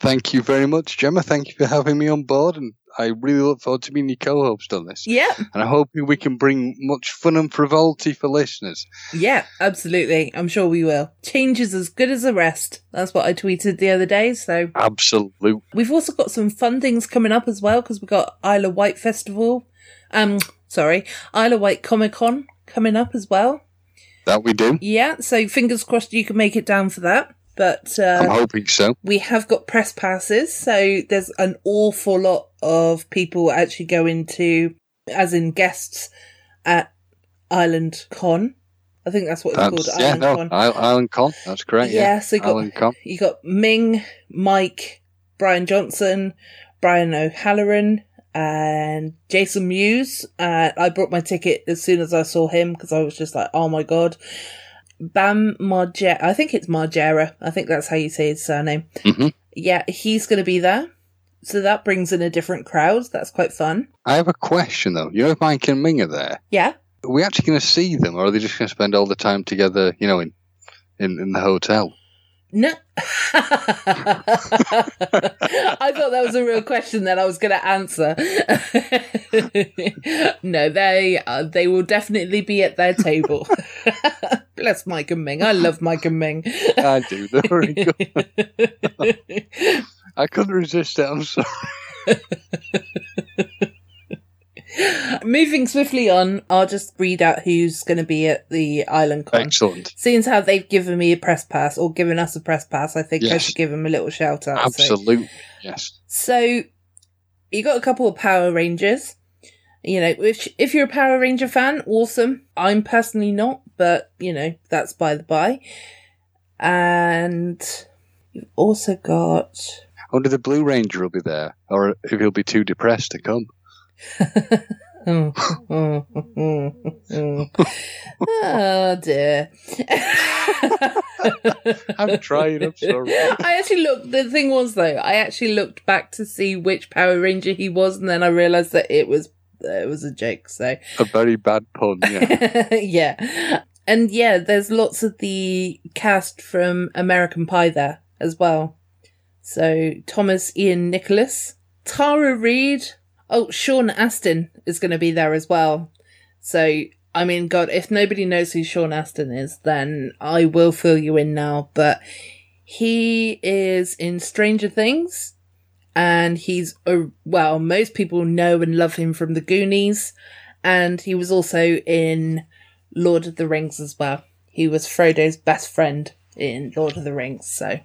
Speaker 2: Thank you very much, Gemma. Thank you for having me on board, and I really look forward to being your co-host on this.
Speaker 1: Yeah.
Speaker 2: And I hope we can bring much fun and frivolity for listeners.
Speaker 1: Yeah, absolutely. I'm sure we will. Change is as good as the rest. That's what I tweeted the other day. So
Speaker 2: absolutely.
Speaker 1: we've also got some fun things coming up as well because we've got Isle of Wight Festival. Um, sorry, Isle of Wight Comic Con coming up as well.
Speaker 2: That we do.
Speaker 1: Yeah, so fingers crossed you can make it down for that. But uh, I'm
Speaker 2: hoping so.
Speaker 1: we have got press passes, so there's an awful lot of people actually going to, as in guests at Island Con. I think that's what it's
Speaker 2: That's,
Speaker 1: called.
Speaker 2: yeah,
Speaker 1: Island
Speaker 2: no,
Speaker 1: Con.
Speaker 2: Island Con. That's correct.
Speaker 1: Yeah,
Speaker 2: Yeah,
Speaker 1: so you got-
Speaker 2: Island Con.
Speaker 1: You got Ming, Mike, Bryan Johnson, Brian O'Halloran, and Jason Mewes. Uh, I brought my ticket as soon as I saw him because I was just like, oh my god. Bam Margera, I think it's Margera. I think that's how you say his surname.
Speaker 2: Mhm.
Speaker 1: Yeah, he's going to be there. So that brings in a different crowd. That's quite fun.
Speaker 2: I have a question though. You know, if Mike and Ming are there,
Speaker 1: Yeah.
Speaker 2: are we actually going to see them, or are they just going to spend all the time together? You know, in in, in the hotel.
Speaker 1: No. I thought that was a real question that I was going to answer. no, they uh, they will definitely be at their table. Bless Mike and Ming. I love Mike and Ming.
Speaker 2: I do. They're very good. I couldn't resist it. I'm sorry.
Speaker 1: Moving swiftly on, I'll just read out who's going to be at the Island Con.
Speaker 2: Excellent.
Speaker 1: Seeing as how they've given me a press pass or given us a press pass, I think I should give them a little shout out. So-
Speaker 2: Yes.
Speaker 1: So you got a couple of Power Rangers. You know, if if you're a Power Ranger fan, awesome. I'm personally not, but you know, that's by the by. And you've also got I
Speaker 2: Only the Blue Ranger will be there, or if he'll be too depressed to come.
Speaker 1: Oh dear.
Speaker 2: I'm trying. I'm sorry.
Speaker 1: I actually looked. The thing was though, I actually looked back to see which Power Ranger he was, and then I realised that it was it was a joke. So
Speaker 2: A very bad pun. Yeah.
Speaker 1: yeah. And yeah, there's lots of the cast from American Pie there as well. So Thomas Ian Nicholas, Tara Reid, oh Sean Astin is going to be there as well. So I mean, God, if nobody knows who Sean Astin is, then I will fill you in now. But he is in Stranger Things, and he's a well, most people know and love him from the Goonies, and he was also in Lord of the Rings as well. He was Frodo's best friend in Lord of the Rings. So,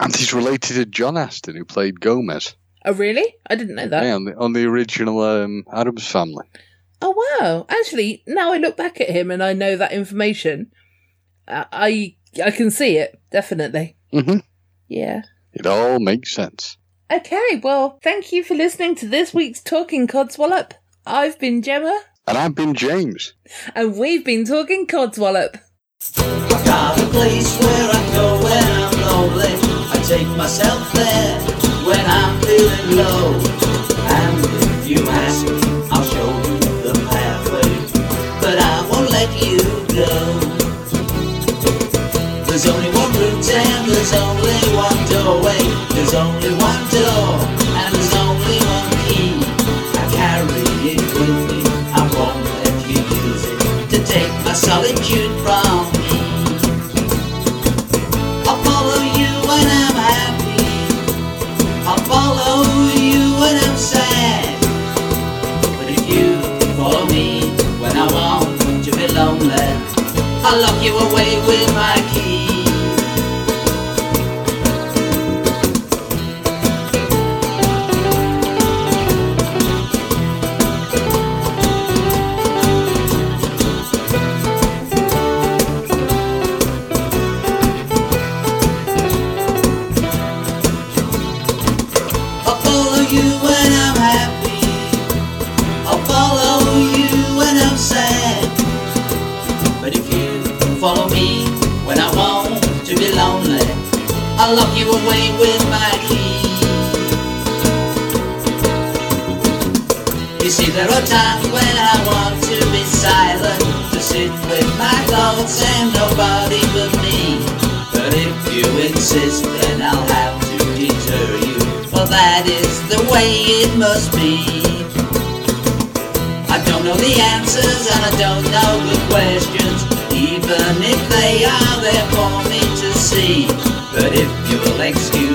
Speaker 2: and he's related to John Astin, who played Gomez.
Speaker 1: Oh really? I didn't know that.
Speaker 2: Yeah, on the, on the original um, Addams Family.
Speaker 1: Oh wow! Actually, now I look back at him and I know that information. Uh, I I can see it definitely.
Speaker 2: hmm
Speaker 1: Yeah.
Speaker 2: It all makes sense.
Speaker 1: Okay. Well, thank you for listening to this week's Talking Codswallop. I've been Gemma,
Speaker 2: And I've been James.
Speaker 1: and we've been talking Codswallop.
Speaker 3: I've got a place where I go when I'm lonely. I take myself there when I'm feeling low. And if you ask, I'll show you the pathway. But I won't let you go. There's only one route and there's only one doorway. There's only I'll lock you away with my way it must be. I don't know the answers and I don't know the questions, even if they are there for me to see. But if you'll excuse